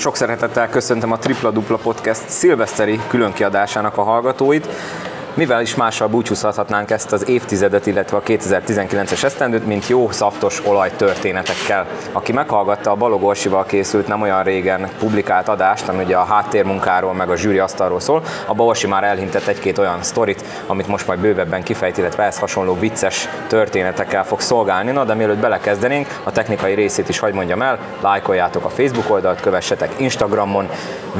Sok szeretettel köszöntöm a Tripla Dupla Podcast szilveszteri különkiadásának a hallgatóit. Mivel is mással búcsúzhatnánk ezt az évtizedet, illetve a 2019-es esztendőt, mint jó szaftos olajtörténetekkel. Aki meghallgatta a Balog Orsival készült nem olyan régen publikált adást, ami ugye a háttérmunkáról meg a zsűri asztalról szól, a Orsi már elhintett egy-két olyan sztorit, amit most majd bővebben kifejt, illetve ehhez hasonló vicces történetekkel fog szolgálni. Na, de mielőtt belekezdenénk, a technikai részét is hagy mondjam el, lájkoljátok a Facebook oldalt, kövessetek Instagramon,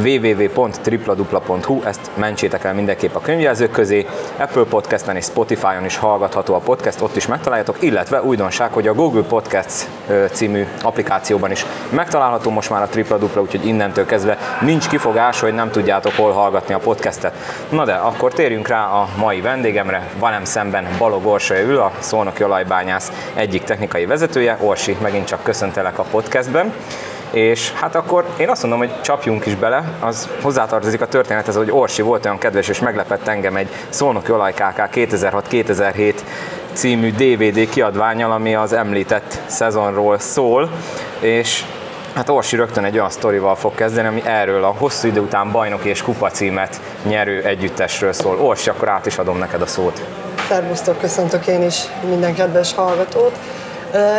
www.tripladupla.hu, ezt mentsétek el mindenképp a könyvjelzők közé, Apple Podcasten és Spotify-on is hallgatható a podcast, ott is megtaláljátok, illetve újdonság, hogy a Google Podcasts című applikációban is megtalálható most már a tripla dupla, úgyhogy innentől kezdve nincs kifogás, hogy nem tudjátok hol hallgatni a podcastet. Na de akkor térjünk rá a mai vendégemre, velem szemben Balog Orsolya ül, a Szolnoki Olajbányász egyik technikai vezetője. Orsi, megint csak köszöntelek a podcastben. És hát akkor én azt mondom, hogy csapjunk is bele, az hozzátartozik a történethez, hogy Orsi volt olyan kedves, és meglepett engem egy Szolnoki Olaj KK 2006-2007 című DVD kiadványal, ami az említett szezonról szól, és Hát Orsi rögtön egy olyan sztorival fog kezdeni, ami erről a hosszú idő után bajnoki és kupa címet nyerő együttesről szól. Orsi, akkor át is adom neked a szót. Szervusztok, köszöntök én is minden kedves hallgatót.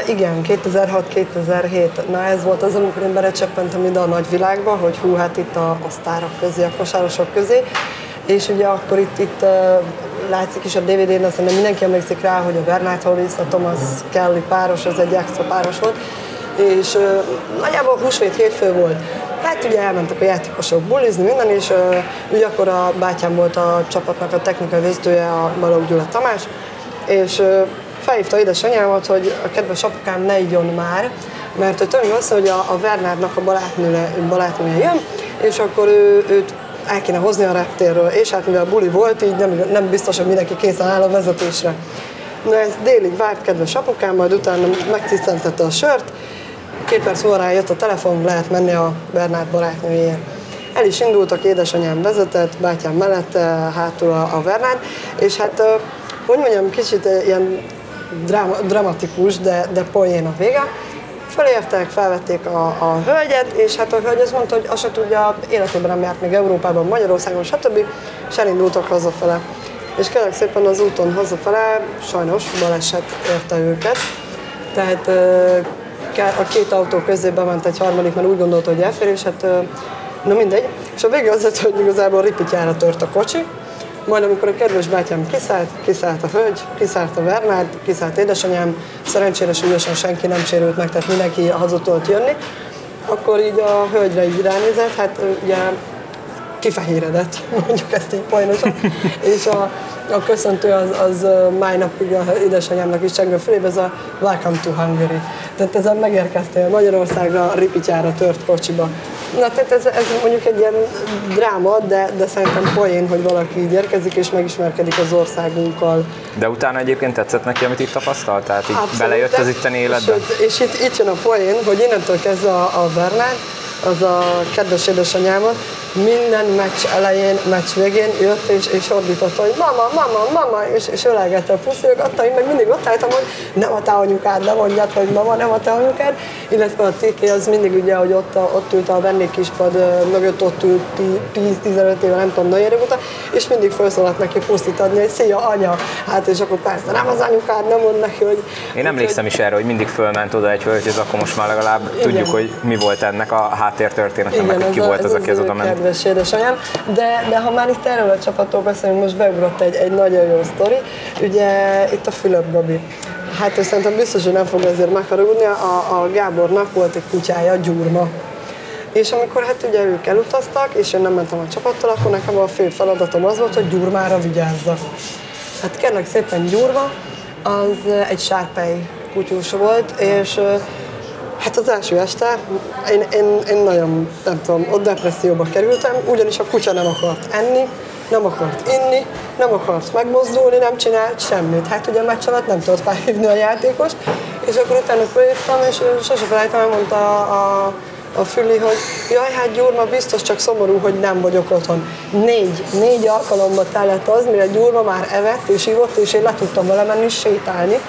Igen, 2006-2007, na ez volt az, amikor én berecseppentem ide a nagyvilágba, hogy hú, hát itt a, a sztárok közé, a kosárosok közé, és ugye akkor itt, itt látszik is a DVD-n, azt mindenki emlékszik rá, hogy a Bernard Hollis, a Thomas Kelly páros, az egy extra páros volt, és nagyjából húsvét hétfő volt. Hát ugye elmentek a játékosok bulizni, minden, és uh, ugye akkor a bátyám volt a csapatnak a technikai vezetője, a Balogh Gyula Tamás, és uh, felhívta édesanyámat, hogy a kedves apukám ne igyon már, mert hogy tudjuk azt, hogy a, a Wernárnak a barátnője, barátnője jön, és akkor ő, őt el kéne hozni a reptérről, és hát mivel buli volt, így nem, nem biztos, hogy mindenki készen áll a vezetésre. Na ez délig várt kedves apukám, majd utána megtisztentette a sört, két perc múlva jött a telefon, lehet menni a Bernát barátnőjéért. El is indultak, édesanyám vezetett, bátyám mellette, hátul a, a Bernát, és hát hogy mondjam, kicsit ilyen dráma, dramatikus, de, de poén a vége. Fölértek, felvették a, a hölgyet, és hát a hölgy azt mondta, hogy azt se tudja, életében nem járt még Európában, Magyarországon, stb. És elindultak hazafele. És kérlek szépen az úton hazafele sajnos baleset érte őket. Tehát a két autó közé bement egy harmadik, mert úgy gondolta, hogy elfér, és hát na mindegy. És a vége az lett, hogy igazából ripityára tört a kocsi, majd amikor a kedves bátyám kiszállt, kiszállt a hölgy, kiszállt a Bernárd, kiszállt édesanyám, szerencsére súlyosan senki nem sérült meg, tehát mindenki haza tudott jönni, akkor így a hölgyre így ránézett, hát ugye kifehéredett, mondjuk ezt így poénosan, és a, a köszöntő az, az máj napig a édesanyámnak is csengő fölébe, ez a Welcome to Hungary. Tehát ezen megérkeztél Magyarországra, ripityára tört kocsiba. Na, tehát ez, ez mondjuk egy ilyen dráma, de, de szerintem poén, hogy valaki így érkezik és megismerkedik az országunkkal. De utána egyébként tetszett neki, amit itt tapasztalt? Tehát így Abszolút, belejött az itteni életbe? És, és itt, itt jön a poén, hogy innentől kezdve a, a Bernát, az a kedves édesanyámat, minden meccs elején, meccs végén jött és, és ordította, hogy mama, mama, mama, és, és ölelgette a puszilgatta, én meg mindig ott álltam, hogy nem a te anyukád, nem mondjad, hogy mama, nem a te anyukád, illetve a Tiki az mindig ugye, hogy ott, ott ült a vendégkispad mögött, ott ült 10-15 éve, nem tudom, nagyon régóta, és mindig felszólalt neki pusztit adni, hogy szia anya, hát és akkor persze nem az anyukád, nem mond neki, hogy... Én emlékszem is erre, hogy mindig fölment oda egy hölgy, és akkor most már legalább Igen. tudjuk, hogy mi volt ennek a háttértörténetnek, ki volt az, aki az oda ment kedves édesanyám, de, de ha már itt erről a csapatról beszélünk, most beugrott egy, egy nagyon jó sztori. Ugye itt a Fülöp Gabi. Hát ő szerintem biztos, hogy nem fog ezért megharagudni. A, a Gábornak volt egy kutyája, Gyurma. És amikor hát ugye ők elutaztak, és én nem mentem a csapattól, akkor nekem a fő feladatom az volt, hogy Gyurmára vigyázzak. Hát kérlek szépen Gyurma, az egy sárpej kutyus volt, és Hát az első este én, én, én nagyon, nem tudom, ott depresszióba kerültem, ugyanis a kutya nem akart enni, nem akart inni, nem akart megmozdulni, nem csinált semmit. Hát ugye a meccs alatt nem tudott felhívni a játékos, és akkor utána felhívtam, és sose felejtem, mondta a, a a Füli, hogy jaj, hát Gyurma biztos csak szomorú, hogy nem vagyok otthon. Négy, négy alkalommal tellett az, mire Gyurma már evett és ivott, és én le tudtam vele menni sétálni.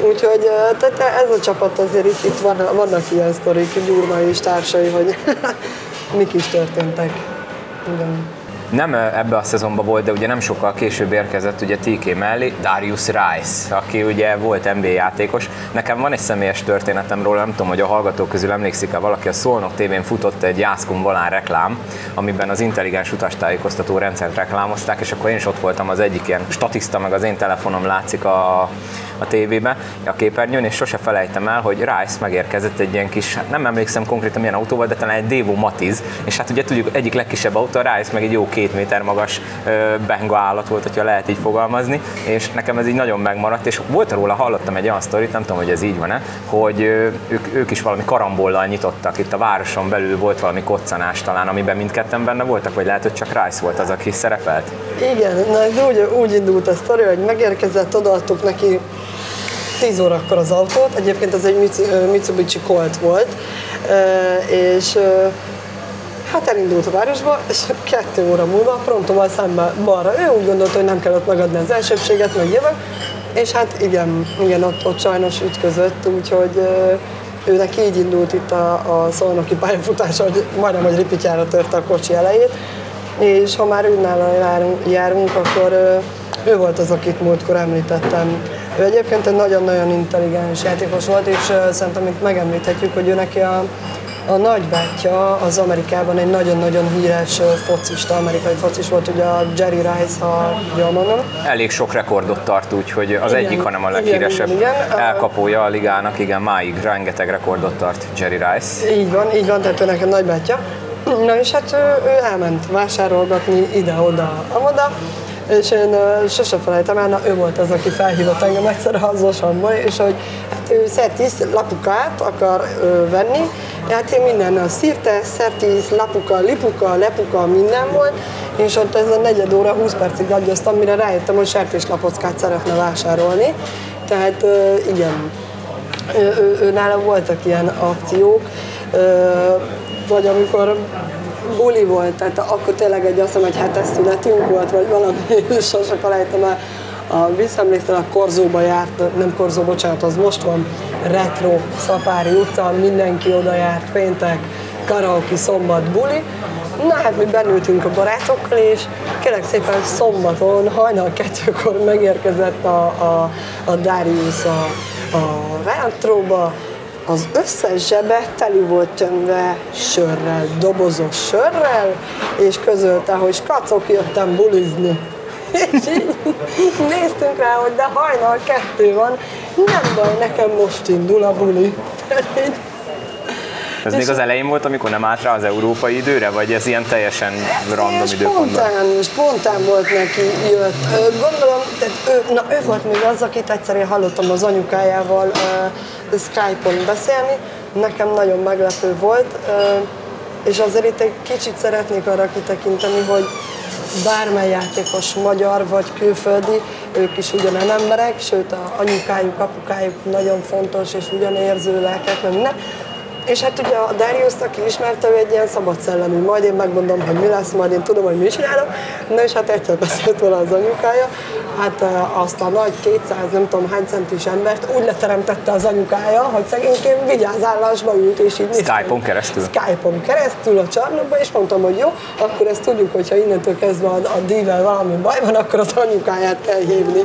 Úgyhogy tehát ez a csapat azért itt, itt van, vannak ilyen sztorik, Gyurma és társai, hogy mik is történtek. Igen. Nem ebbe a szezonban volt, de ugye nem sokkal később érkezett ugye TK mellé Darius Rice, aki ugye volt NBA játékos. Nekem van egy személyes történetem róla, nem tudom, hogy a hallgatók közül emlékszik-e valaki, a Szolnok tévén futott egy Jászkun Volán reklám, amiben az intelligens utastájékoztató rendszert reklámozták, és akkor én is ott voltam az egyik ilyen statiszta, meg az én telefonom látszik a a tévébe, a képernyőn, és sose felejtem el, hogy Rice megérkezett egy ilyen kis, nem emlékszem konkrétan milyen autóval, de talán egy Devo Matiz, és hát ugye tudjuk, egyik legkisebb autó, a Rice meg egy jó két méter magas benga állat volt, hogyha lehet így fogalmazni, és nekem ez így nagyon megmaradt, és volt róla, hallottam egy olyan sztorit, nem tudom, hogy ez így van-e, hogy ők, ők is valami karambollal nyitottak, itt a városon belül volt valami koccanás talán, amiben mindketten benne voltak, vagy lehet, hogy csak Rice volt az, aki szerepelt? Igen, na ez úgy, úgy indult a sztori, hogy megérkezett, odaadtuk neki 10 órakor az autót, egyébként ez egy Mitsubishi Colt volt, és hát elindult a városba, és kettő óra múlva prontoval szembe balra. Ő úgy gondolta, hogy nem kell ott megadni az elsőbséget, meg jövök, és hát igen, igen ott, ott sajnos ütközött, úgyhogy őnek így indult itt a, a szolnoki pályafutása, hogy majdnem, hogy ripityára törte a kocsi elejét, és ha már járunk, járunk, akkor ő volt az, akit múltkor említettem, ő egyébként egy nagyon-nagyon intelligens játékos volt, és szerintem itt megemlíthetjük, hogy ő neki a, a nagybátyja az Amerikában egy nagyon-nagyon híres focista, amerikai focis volt, ugye a Jerry Rice, ha jól mondom. Elég sok rekordot tart, úgyhogy az igen, egyik, hanem a leghíresebb igen, igen. elkapója a ligának, igen, máig rengeteg rekordot tart Jerry Rice. Így van, így van, tehát ő nekem nagybátyja. Na és hát ő, ő elment vásárolgatni ide-oda, amoda, és én uh, sose felejtem el, ő volt az, aki felhívott engem egyszer az és hogy hát ő szertis lapukát akar uh, venni, hát én minden, a szirte, szertis, lapuka, lipuka, lepuka, minden volt, és ott ez a negyed óra, 20 percig agyaztam, mire rájöttem, hogy sertéslapockát szeretne vásárolni. Tehát uh, igen, ő, ő, ő, nála voltak ilyen akciók, vagy amikor buli volt, tehát akkor tényleg egy azt mondom, hogy hetes születünk volt, vagy valami, sose felejtem el. A, visszaemlékszel, a Korzóba járt, nem Korzó, bocsánat, az most van, retro, Szapári utca, mindenki oda járt, péntek, karaoke, szombat, buli. Na hát mi benültünk a barátokkal, és kérlek szépen szombaton, hajnal kettőkor megérkezett a, a, a Darius a, a retróba, az összes zsebe teli volt tömve sörrel, dobozos sörrel, és közölte, hogy skacok jöttem bulizni. És így néztünk rá, hogy de hajnal kettő van, nem baj, nekem most indul a buli. Ez még az elején volt, amikor nem állt rá az európai időre, vagy ez ilyen teljesen random időpontban? Spontán, spontán volt neki, jött. Gondolom, tehát ő, na, ő volt még az, akit egyszer én hallottam az anyukájával uh, Skype-on beszélni, nekem nagyon meglepő volt, uh, és azért itt egy kicsit szeretnék arra kitekinteni, hogy bármely játékos magyar vagy külföldi, ők is ugyanen emberek, sőt a anyukájuk, apukájuk nagyon fontos és ugyanérző lelkek, nem, és hát ugye a Darius, aki ismerte, ő egy ilyen szabad szellemű, majd én megmondom, hogy mi lesz, majd én tudom, hogy mi csinálok. Na és hát egyszer beszélt vele az anyukája, hát azt a nagy 200, nem tudom hány centis embert úgy leteremtette az anyukája, hogy szegényként vigyázállásba ült, és így Skype-on keresztül? Skype-on keresztül a csarnokba, és mondtam, hogy jó, akkor ezt tudjuk, hogyha innentől kezdve a, a dível valami baj van, akkor az anyukáját kell hívni.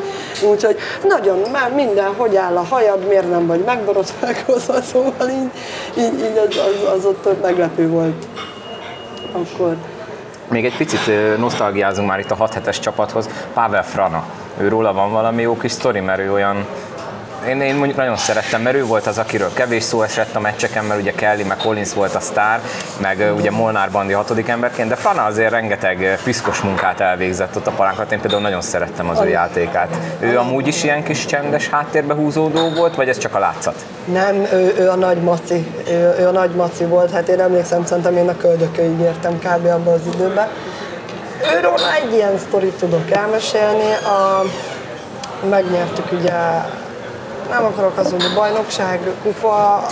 Úgyhogy nagyon, már minden, hogy áll a hajad, miért nem vagy megborotálkozva, szóval így, így így, így az, az, az ott meglepő volt akkor. Még egy picit nosztalgiázunk már itt a 6 7 csapathoz. Pavel Frana. Őróla van valami jó kis sztori, mert ő olyan én, én mondjuk nagyon szerettem, mert ő volt az, akiről kevés szó esett a meccseken, mert ugye Kelly, meg Collins volt a sztár, meg ugye Molnár Bandi hatodik emberként, de Frana azért rengeteg piszkos munkát elvégzett ott a palánkat, én például nagyon szerettem az ő játékát. Ő amúgy is ilyen kis csendes háttérbe húzódó volt, vagy ez csak a látszat? Nem, ő, ő a nagy maci, ő, ő a nagy maci volt, hát én emlékszem, szerintem én a köldököig értem kb. abban az időben. Őről egy ilyen sztorit tudok elmesélni, a, megnyertük ugye nem akarok az mondani, bajnokság, kupa,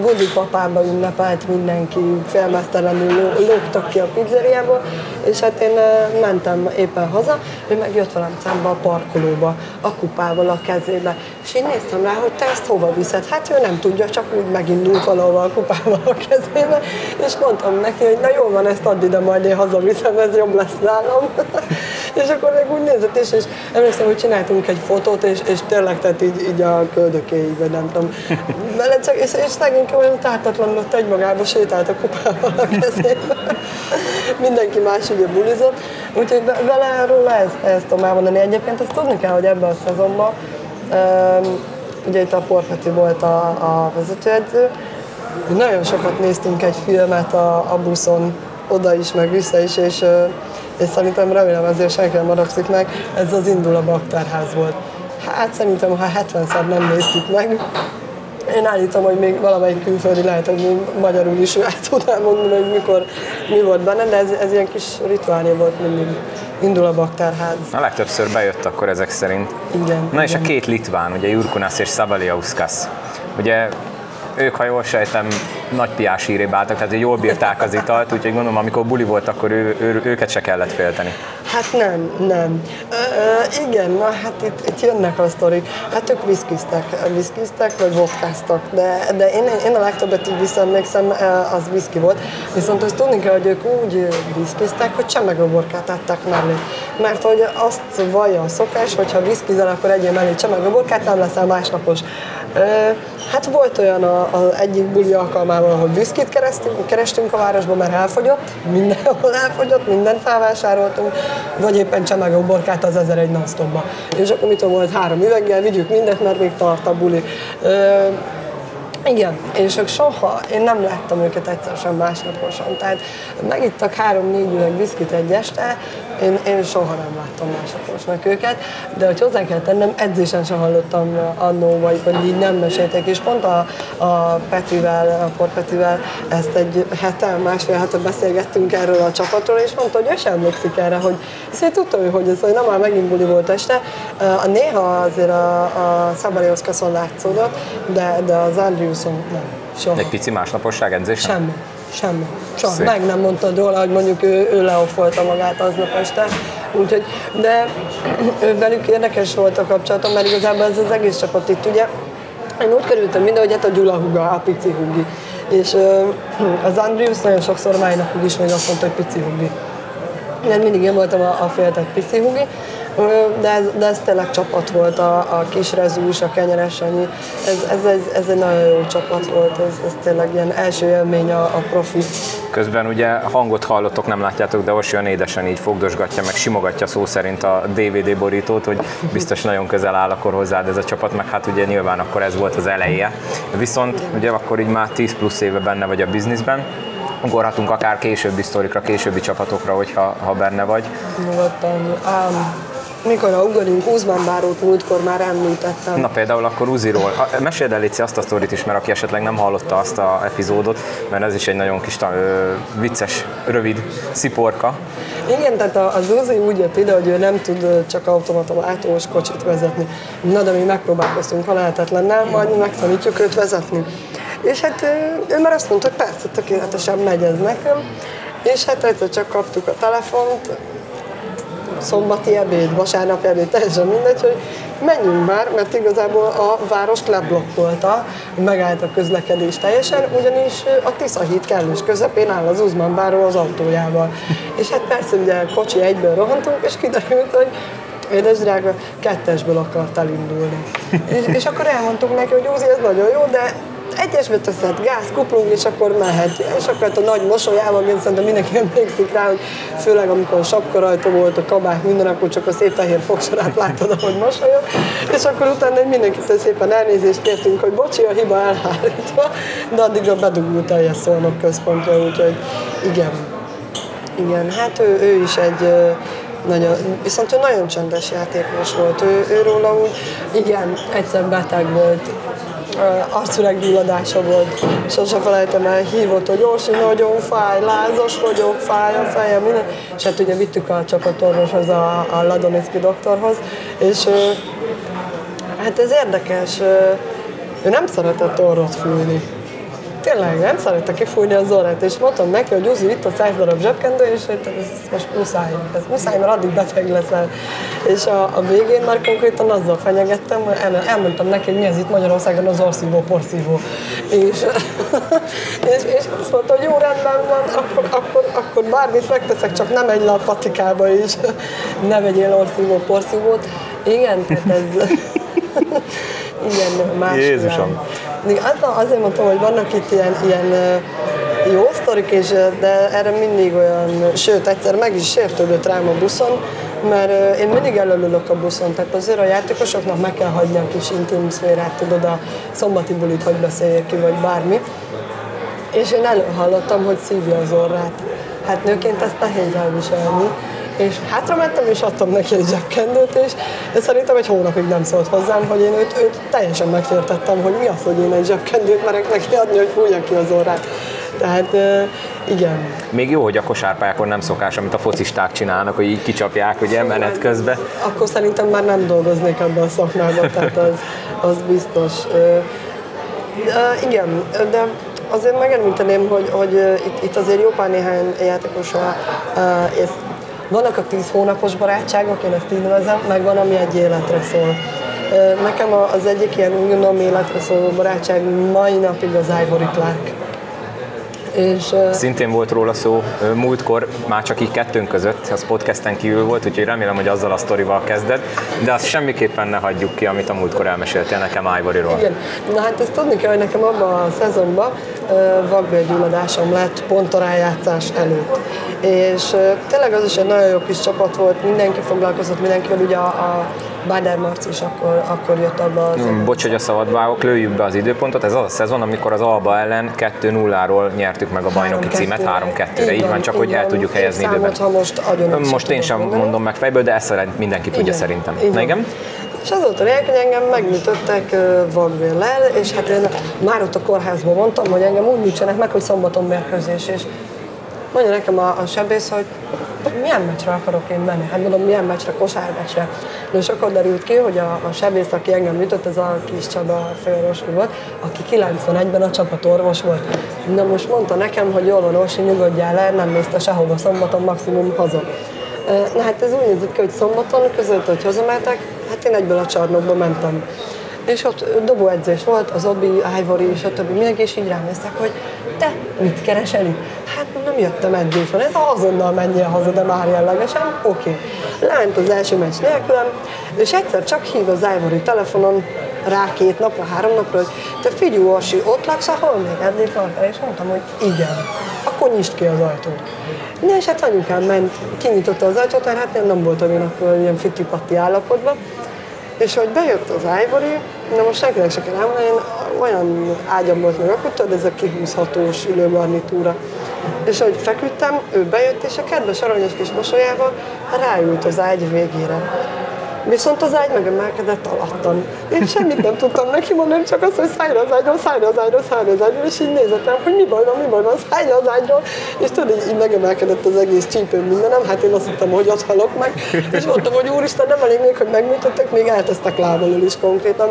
budi papába ünnepelt mindenki, félmeztelenül lógtak ki a pizzeriából, és hát én mentem éppen haza, ő meg jött velem szembe a parkolóba, a kupával a kezébe, és én néztem rá, hogy te ezt hova viszed? Hát ő nem tudja, csak úgy megindult valahol a kupával a kezébe, és mondtam neki, hogy na jó van, ezt add ide, majd én hazaviszem, ez jobb lesz nálam. és akkor meg úgy nézett, és, és emlékszem, hogy csináltunk egy fotót, és, és tényleg tehát így, így a köldökéig, vagy nem tudom. Vele csak, és, és szegényke olyan tártatlanul ott egymagába sétált a kupával a kezébe. Mindenki más ugye bulizott, úgyhogy vele róla ezt, ezt tudom elmondani. Egyébként ezt tudni kell, hogy ebben a szezonban, um, ugye itt a Porpeti volt a, a vezetőedző, nagyon sokat néztünk egy filmet a, a buszon, oda is, meg vissza is, és, és szerintem remélem ezért senki nem maragszik meg, ez az indul a baktárház volt. Hát szerintem, ha 70-szer nem néztük meg, én állítom, hogy még valamelyik külföldi lehet, hogy magyarul is el tudnám mondani, hogy mikor mi volt benne, de ez, ez ilyen kis rituálé volt mindig. Indul a baktárház. A legtöbbször bejött akkor ezek szerint. Igen. Na igen. és a két litván, ugye Jurkunas és Szabaliauskas. Ugye ők, ha jól sejtem, nagy piásíré álltak, tehát jól bírták az italt, úgyhogy gondolom, amikor buli volt, akkor ő, ő, őket se kellett félteni. Hát nem, nem. Ö, ö, igen, na hát itt, itt jönnek a sztorik. Hát ők viszkiztek, viszkiztek vagy vodkáztak, de, de én, én a legtöbbet így visszaemlékszem, az viszki volt. Viszont azt tudni kell, hogy ők úgy viszkiztek, hogy csemegőborkát adtak mellé. Mert hogy azt vallja a szokás, hogy ha viszkizel, akkor egyél mellé csemegőborkát, nem leszel másnapos. Hát volt olyan a, a egyik buli alkalmával, ahol viszkit kerestünk, kerestünk a városban, mert elfogyott, mindenhol elfogyott, mindent felvásároltunk, vagy éppen csemegő borkát az 1001 non És akkor mit volt három üveggel, vigyük mindent, mert még tart a buli. Ö, igen, és ők soha, én nem láttam őket egyszer sem másnaposan. Tehát megittak három-négy üveg viszkit egy este, én, én soha nem láttam másnaposnak őket, de hogy hozzá kell tennem, edzésen sem hallottam annó, vagy, vagy így nem meséltek, és pont a, a Petivel, a Port Petivel ezt egy hete, másfél hete beszélgettünk erről a csapatról, és mondta, hogy ő sem emlékszik erre, hogy ezt tudta ő, hogy ez hogy nem már megint buli volt este. A néha azért a, a Szabarioszkaszon látszódott, de, de az Andriuson nem. Soha. Egy pici másnaposság edzésen? Semmi. Semmi. Soha. Szép. Meg nem mondtad róla, hogy mondjuk ő, ő leoffolta magát aznap este. Úgyhogy, de ő velük érdekes volt a kapcsolatom, mert igazából ez az egész csapat itt ugye, én úgy kerültem minden, hogy hát a Gyula Huga, a pici hugi. És az Andrius nagyon sokszor napig is még azt mondta, hogy pici hugi. Én mindig én voltam a, a féltett pici hugi, de ez, de ez tényleg csapat volt, a, a kis rezús, a kenyeres annyi. Ez, ez, ez, ez egy nagyon jó csapat volt, ez, ez tényleg ilyen első élmény a, a profi. Közben ugye hangot hallottok, nem látjátok, de most olyan édesen így fogdosgatja, meg simogatja szó szerint a DVD borítót, hogy biztos nagyon közel áll akkor hozzád ez a csapat, meg hát ugye nyilván akkor ez volt az eleje. Viszont ugye akkor így már 10 plusz éve benne vagy a bizniszben, ugorhatunk akár későbbi sztorikra, későbbi csapatokra, hogyha ha benne vagy. Nyugodtan. Um, mikor a ugorjunk, Uzman Bárót múltkor már említettem. Na például akkor Uziról. A- Meséld el Léci, azt a sztorit is, mert aki esetleg nem hallotta azt a epizódot, mert ez is egy nagyon kis ö, vicces, rövid sziporka. Igen, tehát a- az Uzi úgy jött ide, hogy ő nem tud csak automata váltós kocsit vezetni. Na, de mi megpróbálkoztunk, ha lehetetlen, nem, majd megtanítjuk őt vezetni. És hát ő, ő már azt mondta, hogy persze, tökéletesen megy ez nekem. És hát egyszer csak kaptuk a telefont, szombati ebéd, vasárnapi ebéd, teljesen mindegy, hogy menjünk már, mert igazából a várost leblokkolta, megállt a közlekedés teljesen, ugyanis a Tisza híd kellős közepén áll az Uzman báró az autójával. És hát persze ugye kocsi egyből rohantunk, és kiderült, hogy Édes drága, kettesből akart elindulni. és, és akkor elmondtuk neki, hogy Józi, ez nagyon jó, de egyesbe teszed, gáz, kuplung, és akkor mehet. És akkor hát a nagy mosolyával, én szerintem mindenki emlékszik rá, hogy főleg amikor a sapka rajta volt, a kabák, minden, akkor csak a szép fehér fogsorát láttad, ahogy mosolyog. És akkor utána mindenkitől szépen elnézést kértünk, hogy bocsi, a hiba elhárítva, de addigra bedugult teljes szolnok központja, úgyhogy igen. Igen, hát ő, ő is egy nagyon, viszont ő nagyon csendes játékos volt. Ő, róla úgy, igen, egyszer beteg volt, arcüreggyulladása volt, sose felejtem el, hívott, hogy Orsi, nagyon fáj, lázas vagyok, fáj a fejem, minden. És hát ugye vittük a csapatorvoshoz, a, a Ladoniszki doktorhoz, és hát ez érdekes, ő nem szeretett orrot fújni. Tényleg nem szerette kifújni az orrát, és mondtam neki, hogy Uzi, itt a 100 darab zsebkendő, és hogy ez most muszáj, ez muszáj, mert addig beteg leszel. És a, a végén már konkrétan azzal fenyegettem, hogy el, elmondtam neki, hogy mi ez itt Magyarországon az orszívó, porszívó. És, és, és azt mondta, hogy jó, rendben van, akkor, akkor, akkor bármit megteszek, csak nem egy le a patikába is, ne vegyél orszívó, porszívót. Igen, tehát ez... Igen, más Jézusom. Világ. Azért mondtam, hogy vannak itt ilyen, ilyen jó sztorik, és, de erre mindig olyan, sőt, egyszer meg is sértődött rám a buszon, mert én mindig előlülök a buszon, tehát azért a játékosoknak meg kell hagyni a kis intim szférát, tudod, a szombati bulit, hogy beszéljek ki, vagy bármi. És én előhallottam, hogy szívja az orrát. Hát nőként ezt nehéz elviselni és hátra mentem, és adtam neki egy zsebkendőt, és de szerintem egy hónapig nem szólt hozzám, hogy én őt, őt teljesen megfértettem, hogy mi az, hogy én egy zsebkendőt merek neki adni, hogy fújja ki az orrát. Tehát igen. Még jó, hogy a kosárpályákon nem szokás, amit a focisták csinálnak, hogy így kicsapják, ugye menet közben. Akkor szerintem már nem dolgoznék ebben a szakmában, tehát az, az biztos. igen, de azért megemlíteném, hogy, hogy itt, itt azért jó pár néhány játékos és vannak a 10 hónapos barátságok, én ezt így nevezem, meg van, ami egy életre szól. Nekem az egyik ilyen újonnan életre szóló barátság mai napig az Ivory Clark. És, Szintén volt róla szó múltkor, már csak így kettőnk között, az podcasten kívül volt, úgyhogy remélem, hogy azzal a sztorival kezded, de azt semmiképpen ne hagyjuk ki, amit a múltkor elmeséltél nekem Ivory-ról. Igen, na hát ezt tudni kell, hogy nekem abban a szezonban vakbélgyulladásom lett pont a rájátszás előtt. És tényleg az is egy nagyon jó kis csapat volt, mindenki foglalkozott mindenkivel, ugye a, a Bader Marci is akkor, akkor jött abba az... Hmm, bocs, hogy a szabadvágok, lőjük be az időpontot. Ez az a szezon, amikor az Alba ellen 2-0-ról nyertük meg a bajnoki címet 3-2-re. Így van, csak hogy el tudjuk helyezni időben. Ha most, most én sem mondom meg fejből, de ezt mindenki tudja igen, szerintem. Igen. Na, igen? És azóta hogy engem megműtöttek uh, és hát én már ott a kórházban mondtam, hogy engem úgy műtsenek meg, hogy szombaton mérkőzés, és mondja nekem a, a sebész, hogy milyen meccsre akarok én menni? Hát mondom, milyen meccsre, kosármeccsre. És akkor derült ki, hogy a, a sebész, aki engem ütött, ez a kis Csaba főorvos volt, aki 91-ben a csapatorvos volt. Na most mondta nekem, hogy jól van, Orsi, nyugodjál le, nem mész te sehova szombaton, maximum haza. Na hát ez úgy nézett ki, hogy szombaton között, hogy hazamehetek, hát én egyből a csarnokba mentem. És ott dobóedzés volt, az Obi, Ivory többi, mindenki, és így rám néztek, hogy te mit keresel itt? Hát nem jöttem edzésre, ez azonnal menjél haza, de már jellegesen, oké. Okay. Lement az első meccs nélkülem, és egyszer csak hív az Ivory telefonon rá két napra, három napra, hogy te figyelj, Orsi, ott laksz, ahol még eddig laktál? És mondtam, hogy igen. Akkor nyisd ki az ajtót. Na, és hát anyukám ment, kinyitotta az ajtót, mert hát nem, nem voltam én akkor ilyen fitipatti állapotban. És hogy bejött az Ivory, na most senkinek se kell elmondani, én olyan ágyam volt meg akkor, tudod, ez a kihúzhatós ülőgarnitúra. És ahogy feküdtem, ő bejött, és a kedves aranyos kis mosolyával ráült az ágy végére. Viszont az ágy megemelkedett alattam. Én semmit nem tudtam neki mondani, csak azt, hogy szállj az ágyról, szállj az ágyról, szállj az ágyról, és így nézettem, hogy mi baj van, mi baj van, szállj az ágyról. És tudod, így, így megemelkedett az egész csípőm mindenem, hát én azt hittem, hogy ott halok meg, és mondtam, hogy úristen, nem elég még, hogy megműtöttek, még eltesztek lábalul is konkrétan.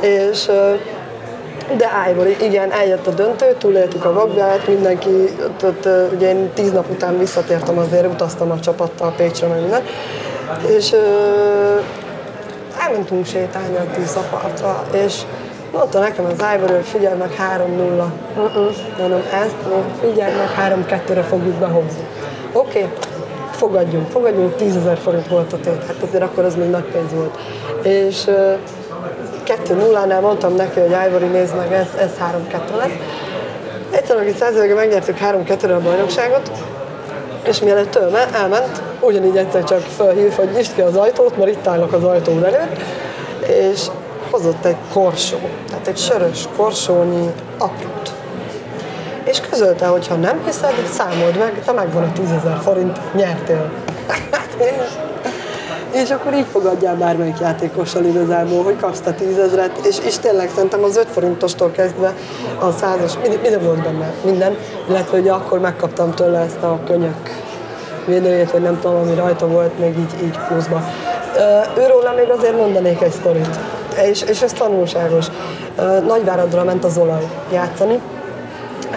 És de Ivory, igen, eljött a döntő, túléltük a vakbját, mindenki, ott, ugye én tíz nap után visszatértem, azért utaztam a csapattal Pécsre, meg minden, és ö, elmentünk sétálni a Tiszapartra, és mondta nekem az Ivory, hogy figyelj meg 3-0. Uh-uh, mondom, ezt figyelj meg 3-2-re fogjuk behozni. Oké, okay, fogadjunk, fogadjunk, 10 ezer forint volt a tét, hát azért akkor az még nagy pénz volt. És 2-0-nál mondtam neki, hogy Ivory nézd meg, ez, ez 3-2 lesz. Egyszerűen, aki százalékban megnyertük 3-2-re a bajnokságot, és mielőtt ő elment, ugyanígy egyszer csak felhív, hogy nyisd ki az ajtót, mert itt állok az ajtó előtt, és hozott egy korsó, tehát egy sörös korsónyi aprót. És közölte, hogy ha nem hiszed, számold meg, te megvan a 10 ezer forint, nyertél. és akkor így fogadjál bármelyik játékossal igazából, hogy kapsz a tízezret, és, és tényleg szerintem az 5 forintostól kezdve a százas, minden, minden volt benne, minden, illetve hogy akkor megkaptam tőle ezt a könyök védőjét, vagy nem tudom, ami rajta volt, még így, így pluszba. Őróla még azért mondanék egy sztorit, és, és ez tanulságos. Nagyváradra ment az olaj játszani,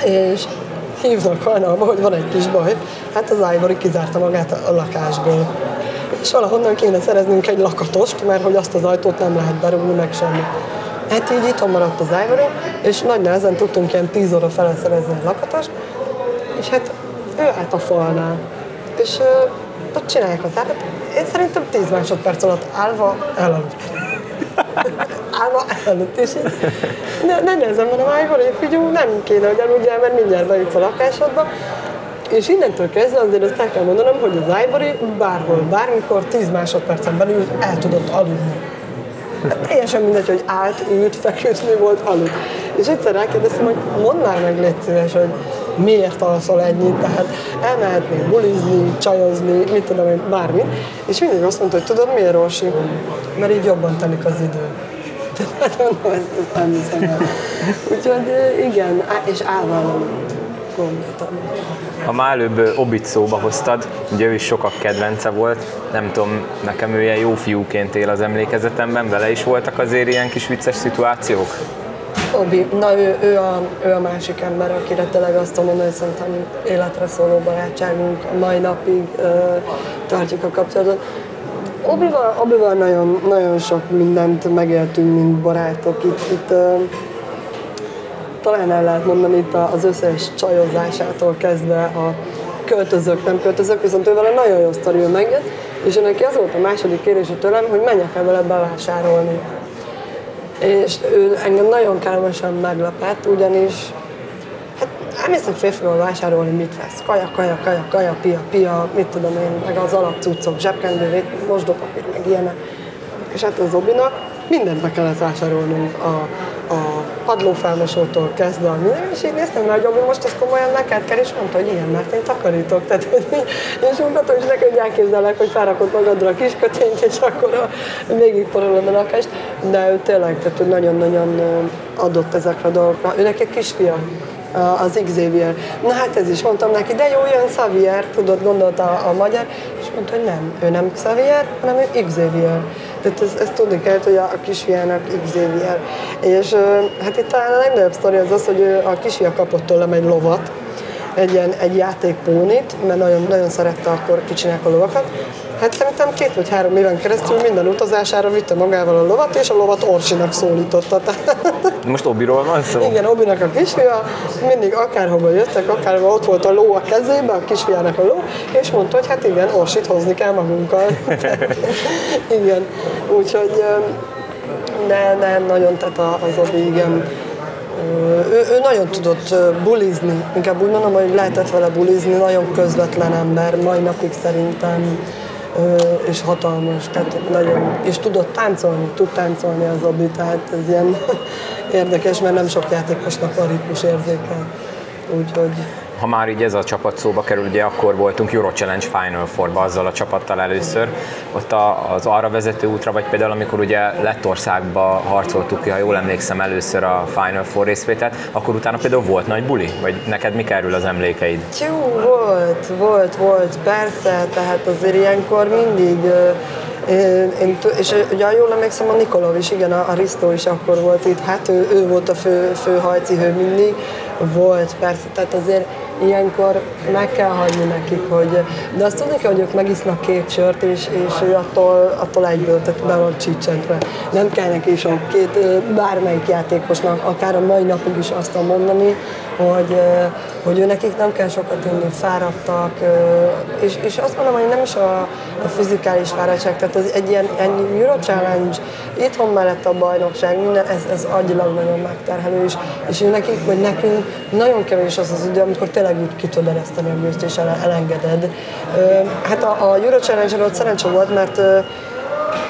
és hívnak hajnalba, hogy van egy kis baj. Hát az Ivory kizárta magát a lakásból. És valahonnan kéne szereznünk egy lakatost, mert hogy azt az ajtót nem lehet berúgni, meg semmi. Hát így itthon maradt az Ivory, és nagy nehezen tudtunk ilyen 10 óra fele szerezni egy lakatost, és hát ő állt a falnál. És uh, ott csinálják az árat. Én szerintem 10 másodperc alatt állva elaludt. állva elaludt, és így ne, ne nézem, mondom, Ivory, figyú, nem kéne, hogy aludjál, mert mindjárt bejutsz a lakásodba. És innentől kezdve azért azt el kell mondanom, hogy az Ivory bárhol, bármikor 10 másodpercen belül el tudott aludni. Hát teljesen mindegy, hogy állt, ült, feküdt, mi volt, aludt. És egyszer rákérdeztem, hogy mondd már meg, légy szíves, hogy miért alszol ennyit, tehát elmehetnél bulizni, csajozni, mit tudom én, bármi. És mindig azt mondta, hogy tudod miért, Orsi? Mert így jobban telik az idő. Tehát mondom, ezt, ezt nem hiszem el. Úgyhogy igen, és állva gondoltam. Ha már előbb Obit szóba hoztad, ugye ő is sokak kedvence volt, nem tudom, nekem ő ilyen jó fiúként él az emlékezetemben, vele is voltak azért ilyen kis vicces szituációk? Obi, na ő, ő, a, ő a másik ember, akire tényleg azt mondani, hogy szerintem életre szóló barátságunk mai napig ö, tartjuk a kapcsolatot. Obival, Obival nagyon, nagyon sok mindent megéltünk, mint barátok. Itt, itt ö, talán el lehet mondani itt az összes csajozásától kezdve a költözők, nem költözők, viszont ő vele nagyon jó sztori, megjött, és neki az volt a második kérése tőlem, hogy menjek el vele bevásárolni. És ő engem nagyon kellemesen meglepett, ugyanis hát elmészek férfival vásárolni, mit vesz? Kaja, kaja, kaja, kaja, pia, pia, mit tudom én, meg az alapcuccok, zsebkendő, mosdópapír, meg ilyenek. És hát az Obinak mindent be kellett vásárolnunk a, a padlófelmosótól kezdve a minden, és így néztem rá, hogy Obi most ezt komolyan neked kell, és mondta, hogy igen, mert én takarítok. Tehát, hogy én sunkatom, és neked elképzelek, hogy felrakod magadra a kis kötényt, és akkor a, végig porolod a lakást. De ő tényleg, tehát hogy nagyon-nagyon adott ezekre a dolgokra. Ő neki kisfia, az Xavier. Na hát ez is mondtam neki, de jó, jön Xavier, tudod, gondolta a, a magyar, és mondta, hogy nem, ő nem Xavier, hanem ő Xavier. Tehát ezt, ezt tudni kell, hogy a, a kisfiának Xavier. És hát itt talán a legnagyobb sztori az az, hogy a kisfia kapott tőlem egy lovat, egy ilyen egy játékpónit, mert nagyon, nagyon szerette akkor kicsinek a lovakat. Hát szerintem két vagy három éven keresztül minden utazására vitte magával a lovat, és a lovat Orsinak szólította. Most Obiról van szó? Igen, Obinak a kisfia, mindig akárhova jöttek, akárhova ott volt a ló a kezében, a kisfiának a ló, és mondta, hogy hát igen, Orsit hozni kell magunkkal. igen, úgyhogy de nem nagyon, tehát az Obi igen, ő, ő nagyon tudott bulizni, inkább úgy mondom, hogy lehetett vele bulizni, nagyon közvetlen ember, mai napig szerintem, és hatalmas, tehát nagyon, és tudott táncolni, tud táncolni az Obi, tehát ez ilyen érdekes, mert nem sok játékosnak van ritmus érzéke, úgyhogy ha már így ez a csapat szóba kerül, ugye akkor voltunk Euro Challenge Final four azzal a csapattal először. Ott az arra vezető útra, vagy például amikor ugye Lettországba harcoltuk ki, ha jól emlékszem először a Final Four részvételt, akkor utána például volt nagy buli? Vagy neked mi kerül az emlékeid? Jó, volt, volt, volt, persze, tehát azért ilyenkor mindig én, én, és ugye jól emlékszem, a Nikolov is, igen, a, a Risto is akkor volt itt, hát ő, ő volt a fő, fő hajcihő mindig, volt, persze, tehát azért ilyenkor meg kell hagyni nekik, hogy, de azt tudni kell, hogy ők megisznak két sört, és, és ő attól, attól egyből, tehát be van csicsentve. Nem kell neki sok két, bármelyik játékosnak, akár a mai napig is azt mondani, hogy, hogy ő nekik nem kell sokat inni, fáradtak, és, és azt mondom, hogy nem is a, a fizikális fáradtság, tehát ez egy ilyen, egy Euro Challenge, itthon mellett a bajnokság, minden, ez, ez agyilag nagyon megterhelő, és, és nekik, vagy nekünk nagyon kevés az az idő, amikor tényleg úgy ki tudod ereszteni a gőzt, és elengeded. Hát a, a Euro Challenge-en ott szerencsé volt, mert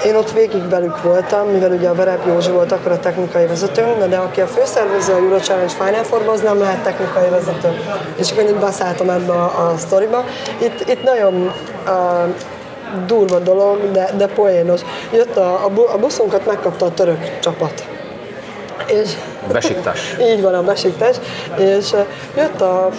én ott végig velük voltam, mivel ugye a Verep Józsi volt akkor a technikai vezetőnk, de aki a főszervező a Euro Challenge Final four az nem lehet technikai vezető. És akkor itt beszálltam ebbe a, a sztoriba. Itt, itt nagyon uh, durva dolog, de, de poénos. Jött a, a buszunkat megkapta a török csapat. És Besiktas. így van, a besiktas. És jött a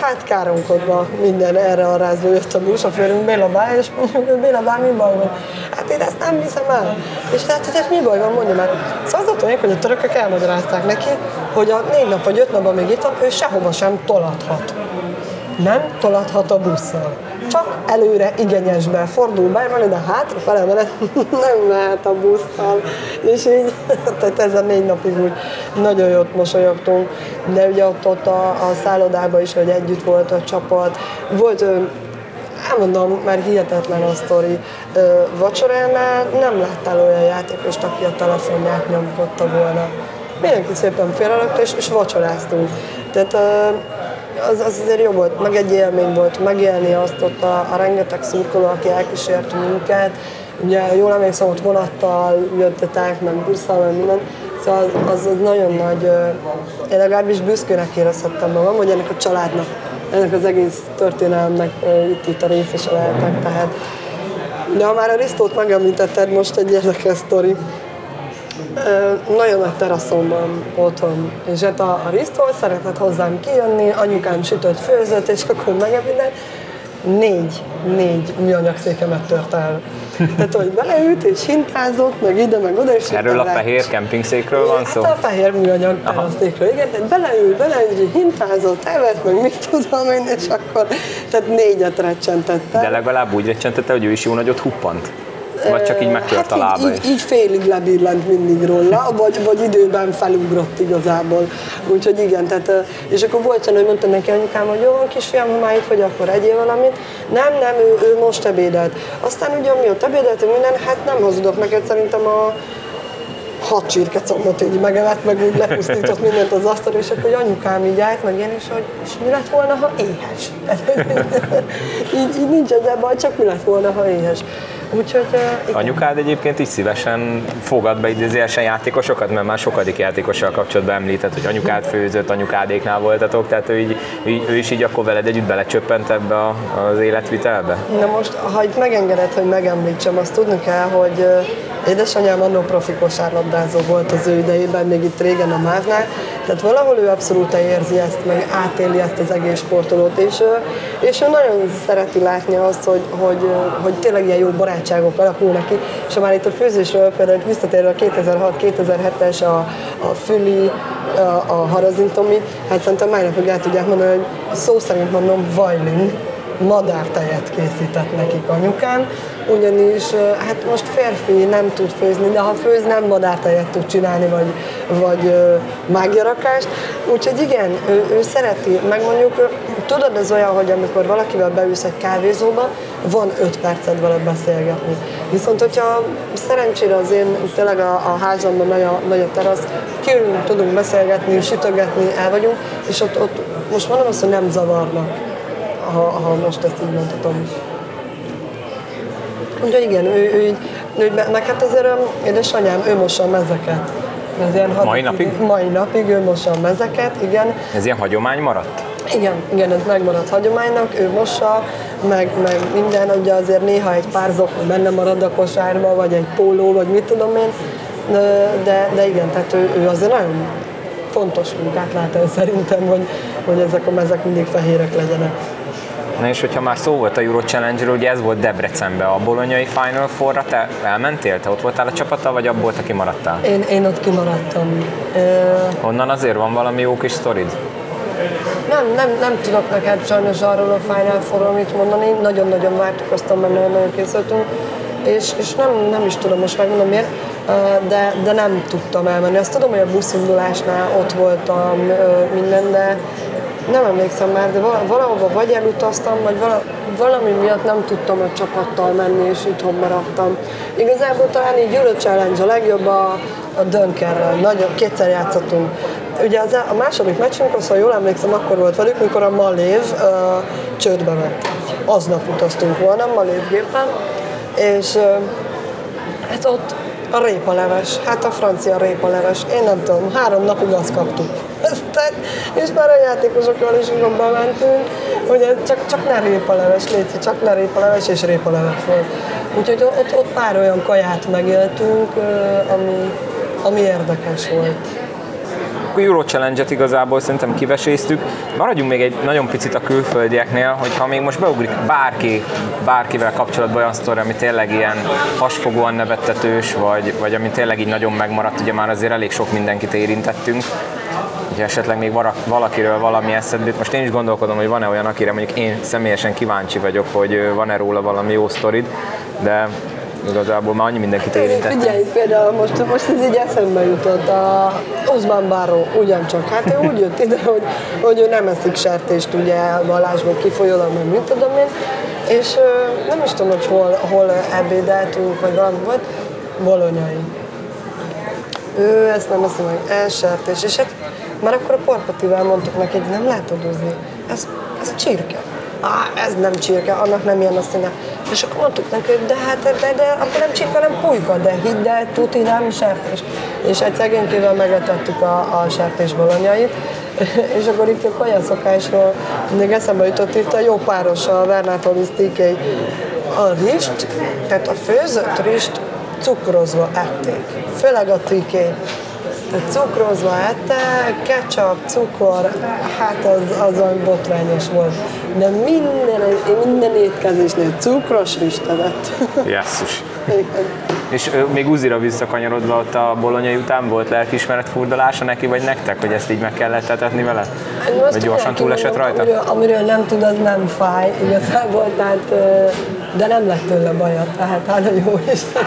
hát káromkodva minden erre a rázó jött a buszsofőrünk Béla bá, és mondjuk, hogy Béla bá, mi baj van? Hát én ezt nem hiszem el. És hát, hát mi baj van, mondja meg. Szóval az a hogy a törökök elmagyarázták neki, hogy a négy nap vagy öt nap, amíg itt ő sehova sem tolathat. Nem tolathat a busszal csak előre igényesbe fordul van ide hátra fele, mert nem mehet a busszal. És így, tehát ez a négy napig úgy nagyon jót mosolyogtunk, de ugye ott, ott a, a szállodában is, hogy együtt volt a csapat. Volt elmondom, mert hihetetlen a sztori. Vacsoránál nem láttál olyan játékost, aki a telefonját nyomkodta volna. Mindenki szépen félrelökte, és, és vacsoráztunk. Tehát az, az azért jó volt, meg egy élmény volt megélni azt ott a, a rengeteg szurkoló, aki elkísért minket. Ugye jól emlékszem, ott vonattal jöttetek, meg busszal, meg minden. Szóval az, az, az nagyon nagy, én legalábbis büszkének érezhettem magam, hogy ennek a családnak, ennek az egész történelemnek itt, itt a részese lehetek. Tehát, de ha már a Risztót megemlítetted, most egy érdekes sztori nagyon nagy teraszom van otthon, és hát a, a Risztól szeretett hozzám kijönni, anyukám sütött, főzött, és akkor minden négy, négy műanyag székemet tört el. Tehát, hogy beleült és hintázott, meg ide, meg oda, és Erről a fehér kempingszékről van szó? Hát a fehér műanyag teraszékről, igen, tehát beleült, beleült, hintázott, evett, meg mit tudom én, és akkor, tehát négyet recsentette. De legalább úgy recsentette, hogy ő is jó nagyot huppant? Vagy csak így megtört hát a lába így, így, így félig lebillent mindig róla, vagy, vagy időben felugrott igazából. Úgyhogy igen, tehát, és akkor volt olyan, hogy mondtam neki anyukám, hogy jó van kisfiam, ha már itt vagy, akkor egyél valamit. Nem, nem, ő, ő most ebédelt. Aztán ugye ott ebédelt, minden, hát nem hazudok neked, szerintem a hat csirkecombot így megevett, meg úgy lepusztított mindent az asztal, és akkor hogy anyukám így állt, meg én is, hogy és mi lett volna, ha éhes? így, így nincs ezzel baj, csak mi lett volna, ha éhes. Úgyhogy, uh, Anyukád egyébként is szívesen fogad be idézőjelesen játékosokat, mert már sokadik játékossal kapcsolatban említett, hogy anyukád főzött, anyukádéknál voltatok, tehát ő, így, ő is így akkor veled együtt belecsöppent ebbe a, az életvitelbe? Na most, ha itt megengedett, hogy megemlítsem, azt tudni kell, hogy édesanyám annó profi kosárlabdázó volt az ő idejében, még itt régen a Mávnál, tehát valahol ő abszolút érzi ezt, meg átéli ezt az egész sportolót, és, és ő nagyon szereti látni azt, hogy, hogy, hogy tényleg ilyen jó barátságok alakulnak ki, és ha már itt a főzésről például visszatérve a 2006-2007-es a, a Füli, a, a Harazintomi, hát szerintem már napig el tudják mondani, hogy szó szerint mondom, Vajling, madártejet készített nekik anyukám, ugyanis hát most férfi nem tud főzni, de ha főz, nem madártejet tud csinálni, vagy, vagy mágiarakást. Úgyhogy igen, ő, ő szereti, meg mondjuk, tudod, ez olyan, hogy amikor valakivel beülsz egy kávézóba, van öt percet vele beszélgetni. Viszont, hogyha szerencsére az én tényleg a, a házamban nagy a, nagy a terasz, kiülünk, tudunk beszélgetni, sütögetni, el vagyunk, és ott, ott most mondom azt, hogy nem zavarnak ha, ha most ezt így mondhatom. Úgyhogy igen, ő, ő, ő, ő meg hát azért édesanyám, ő mossa a mezeket. Ez ilyen mai napig? Mai napig ő mossa a mezeket, igen. Ez ilyen hagyomány maradt? Igen, igen, ez megmaradt hagyománynak, ő mossa, meg, meg minden, ugye azért néha egy pár zokma benne marad a kosárba, vagy egy póló, vagy mit tudom én, de, de igen, tehát ő, ő azért nagyon fontos munkát lát el szerintem, hogy, hogy ezek a mezek mindig fehérek legyenek. Na és hogyha már szó volt a Euro challenge ugye ez volt Debrecenben, a bolonyai Final Four-ra te elmentél? Te ott voltál a csapattal, vagy abból te kimaradtál? Én, én ott kimaradtam. Onnan azért van valami jó kis sztorid? Nem, nem, nem tudok neked sajnos arról a Final Four-ról mit mondani. Nagyon-nagyon vártuk, mert nagyon-nagyon készültünk. És, és nem, nem is tudom most megmondom miért, de, de nem tudtam elmenni. Azt tudom, hogy a buszindulásnál ott voltam minden, de nem emlékszem már, de valahova vagy elutaztam, vagy valami miatt nem tudtam a csapattal menni, és itthon maradtam. Igazából talán így Euro Challenge a legjobb a, a Dunkerrel. Nagyon, kétszer játszottunk. Ugye az, a második meccsünk, az, ha jól emlékszem, akkor volt velük, mikor a Malév uh, csődbe ment. Aznap utaztunk volna Malév gépen, és uh, hát ott a répaleves, hát a francia répaleves, én nem tudom, három napig azt kaptuk. és már a játékosokkal is így bementünk, hogy csak, csak ne répaleves, létszik, csak ne répaleves, és répaleves volt. Úgyhogy ott, ott pár olyan kaját megéltünk, ami, ami érdekes volt. Euro Challenge-et igazából szerintem kiveséztük. Maradjunk még egy nagyon picit a külföldieknél, hogyha még most beugrik bárki, bárkivel kapcsolatban olyan sztori, ami tényleg ilyen hasfogóan nevettetős, vagy, vagy ami tényleg így nagyon megmaradt, ugye már azért elég sok mindenkit érintettünk, hogyha esetleg még valakiről valami eszedbe Most én is gondolkodom, hogy van-e olyan, akire mondjuk én személyesen kíváncsi vagyok, hogy van-e róla valami jó sztorid, de igazából már annyi mindenkit érintett. Figyelj, például most, most ez így eszembe jutott, a Osman Báró ugyancsak, hát ő úgy jött ide, hogy, hogy ő nem eszik sertést, ugye vallásból kifolyólag, meg mit tudom én, és nem is tudom, hogy hol, hol ebédeltünk, vagy valami volt, bolonyai. Ő ezt nem eszi meg, elsertés, és hát már akkor a porpativel mondtuk neki, hogy nem lehet adózni, ez, ez csirke ah, ez nem csirke, annak nem ilyen a színe. És akkor mondtuk neki, hogy de hát, de, de akkor nem csirke, nem pulyka, de hidd el, tuti nem sertés. És egy szegénykével megetettük a, a sertés bolonyait, és akkor itt a kajaszokásról még eszembe jutott itt a jó páros, a Vernátolis TK, a rist, tehát a főzött rist cukrozva ették, főleg a TK cukrozva ette, ketchup, cukor, hát az, az olyan botrányos volt. De minden, minden étkezésnél cukros listevet. Jesszus. És még Uzira visszakanyarodva ott a bolonyai után volt lelkismeret furdalása neki, vagy nektek, hogy ezt így meg kellett etetni vele? Vagy gyorsan túlesett rajta? Amiről, amiről nem tud, az nem fáj igazából, tehát, de nem lett tőle baja, tehát hát jó Isten.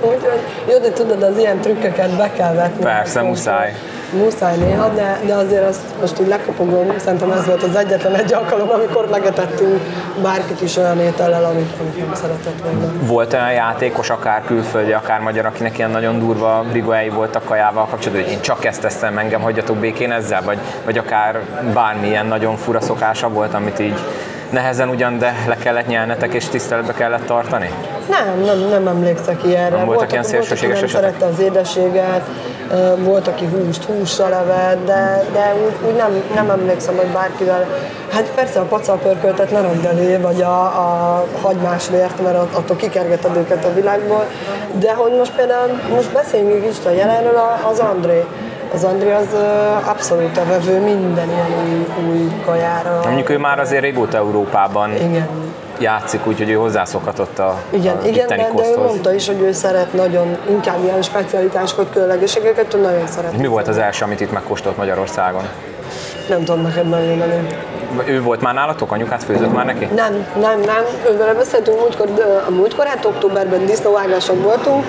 Úgyhogy de tudod, az ilyen trükköket be kell vetni. Persze, muszáj. Muszáj néha, de, de azért azt most így lekopogom, szerintem ez volt az egyetlen egy alkalom, amikor megetettünk bárkit is olyan étellel, amit, amit nem szeretett volna. Volt olyan játékos, akár külföldi, akár magyar, akinek ilyen nagyon durva brigóái voltak kajával kapcsolatban, hogy én csak ezt teszem, engem hagyjatok békén ezzel, vagy, vagy akár bármilyen nagyon fura szokása volt, amit így nehezen ugyan, de le kellett nyelnetek és tiszteletbe kellett tartani? Nem, nem, nem emlékszek ilyenre. Nem voltak ilyen szélsőséges esetek? szerette az édeséget, volt, aki húst hússal evett, de, de úgy, úgy nem, nem emlékszem, hogy bárkivel. Hát persze a pacalpörköltet ne rakd elé, vagy a, a hagymás vért, mert attól kikergeted őket a világból. De hogy most például, most beszéljünk is a jelenről, az André az Andri az abszolút a vevő minden ilyen új, új kajára. Mondjuk ő már azért régóta Európában igen. Játszik, úgyhogy ő hozzászokhatott a Igen, a igen de, de ő mondta is, hogy ő szeret nagyon, inkább ilyen specialitásokat, különlegességeket, ő nagyon szeret. Mi volt az első, amit itt megkóstolt Magyarországon? Nem tudom neked menni. Ő volt már nálatok? Anyukát főzött már neki? Nem, nem, nem. Ővel beszéltünk múltkor, a múltkor, hát októberben disznóvágáson voltunk,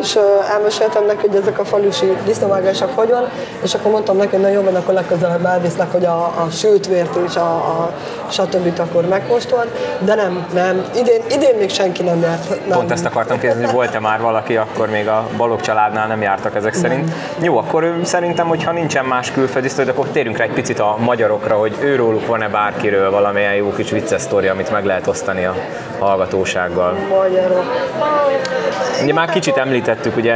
és elmeséltem neki, hogy ezek a falusi disznóvágások hogy van, és akkor mondtam neki, hogy na jó, akkor legközelebb elviszlek, hogy a, a sült vért és a, a stb. akkor megkóstolt, de nem, nem. Idén, idén még senki nem járt. Nem. Pont ezt akartam kérdezni, hogy volt-e már valaki, akkor még a Balog családnál nem jártak ezek szerint. Nem. Jó, akkor szerintem, hogyha nincsen más külföldi akkor térjünk rá egy picit a magyarokra, hogy őróluk van-e bárkiről valamilyen jó kis vicces sztori, amit meg lehet osztani a hallgatósággal. Magyarok. Ugye már kicsit említettük ugye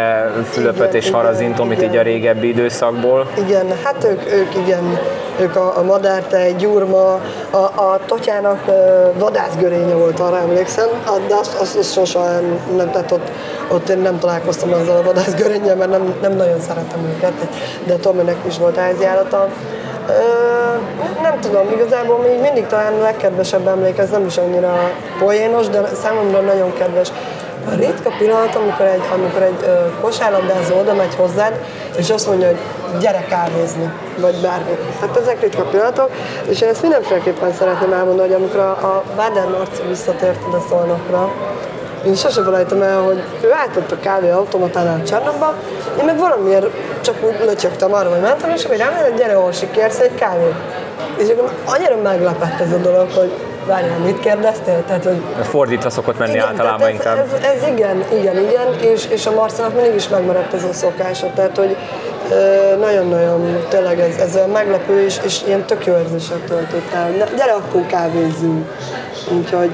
Fülöpöt és Harazintomit így a régebbi időszakból. Igen, hát ők, ők igen, ők a, a madártej, gyurma, a, a totyának vadászgörénye volt, arra emlékszem, de azt, azt, azt sosem nem, tehát ott, ott én nem találkoztam azzal a vadászgörénnyel, mert nem, nem nagyon szeretem őket, de Tominek is volt háziállata. Nem tudom, igazából még mindig talán a legkedvesebb emlék, ez nem is annyira poénos, de számomra nagyon kedves. A ritka pillanat, amikor egy, amikor egy ö, kosárlabdázó oda megy hozzád, és azt mondja, hogy gyere kávézni, vagy bármi. Hát ezek ritka pillanatok, és én ezt mindenféleképpen szeretném elmondani, hogy amikor a, a Báder Marci visszatért ide Szolnokra, én sose felejtem el, hogy ő átett a kávé automatánál Csernobba, én meg valamiért csak úgy lötyögtem arra, hogy mentem, és akkor rám gyere Orsi, kérsz egy kávét? És akkor annyira meglepett ez a dolog, hogy várjál, mit kérdeztél? Tehát, hogy Fordítva szokott menni igen, általában ez, inkább. Ez, ez, igen, igen, igen, és, és a Marcinak mindig is megmaradt ez a szokása, tehát hogy nagyon-nagyon tényleg ez, ez olyan meglepő, és, és ilyen tök jó érzések töltött el. Gyere, akkor kávézzünk. Úgyhogy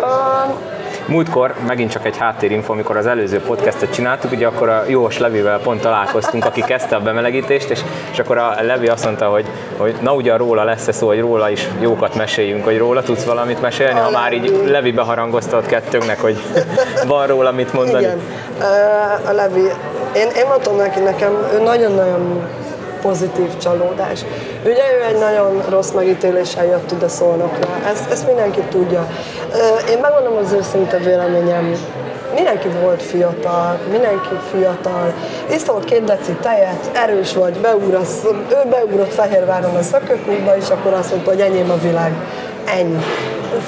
uh, Múltkor megint csak egy háttérinfo, amikor az előző podcastet csináltuk, ugye akkor a Jós Levivel pont találkoztunk, aki kezdte a bemelegítést, és, és akkor a Levi azt mondta, hogy, hogy na ugye róla lesz-e szó, hogy róla is jókat meséljünk, hogy róla tudsz valamit mesélni, ha már így Levi beharangozta ott kettőnknek, hogy van róla mit mondani. Igen, a Levi, én, én mondtam neki, nekem ő nagyon-nagyon pozitív csalódás. Ugye ő egy nagyon rossz megítéléssel jött ide szólnokra, ezt, ezt mindenki tudja. Én megmondom az őszinte véleményem, mindenki volt fiatal, mindenki fiatal, iszol két deci tejet, erős vagy, beugrasz, ő beugrott Fehérváron a szökőkútba, és akkor azt mondta, hogy enyém a világ. Ennyi.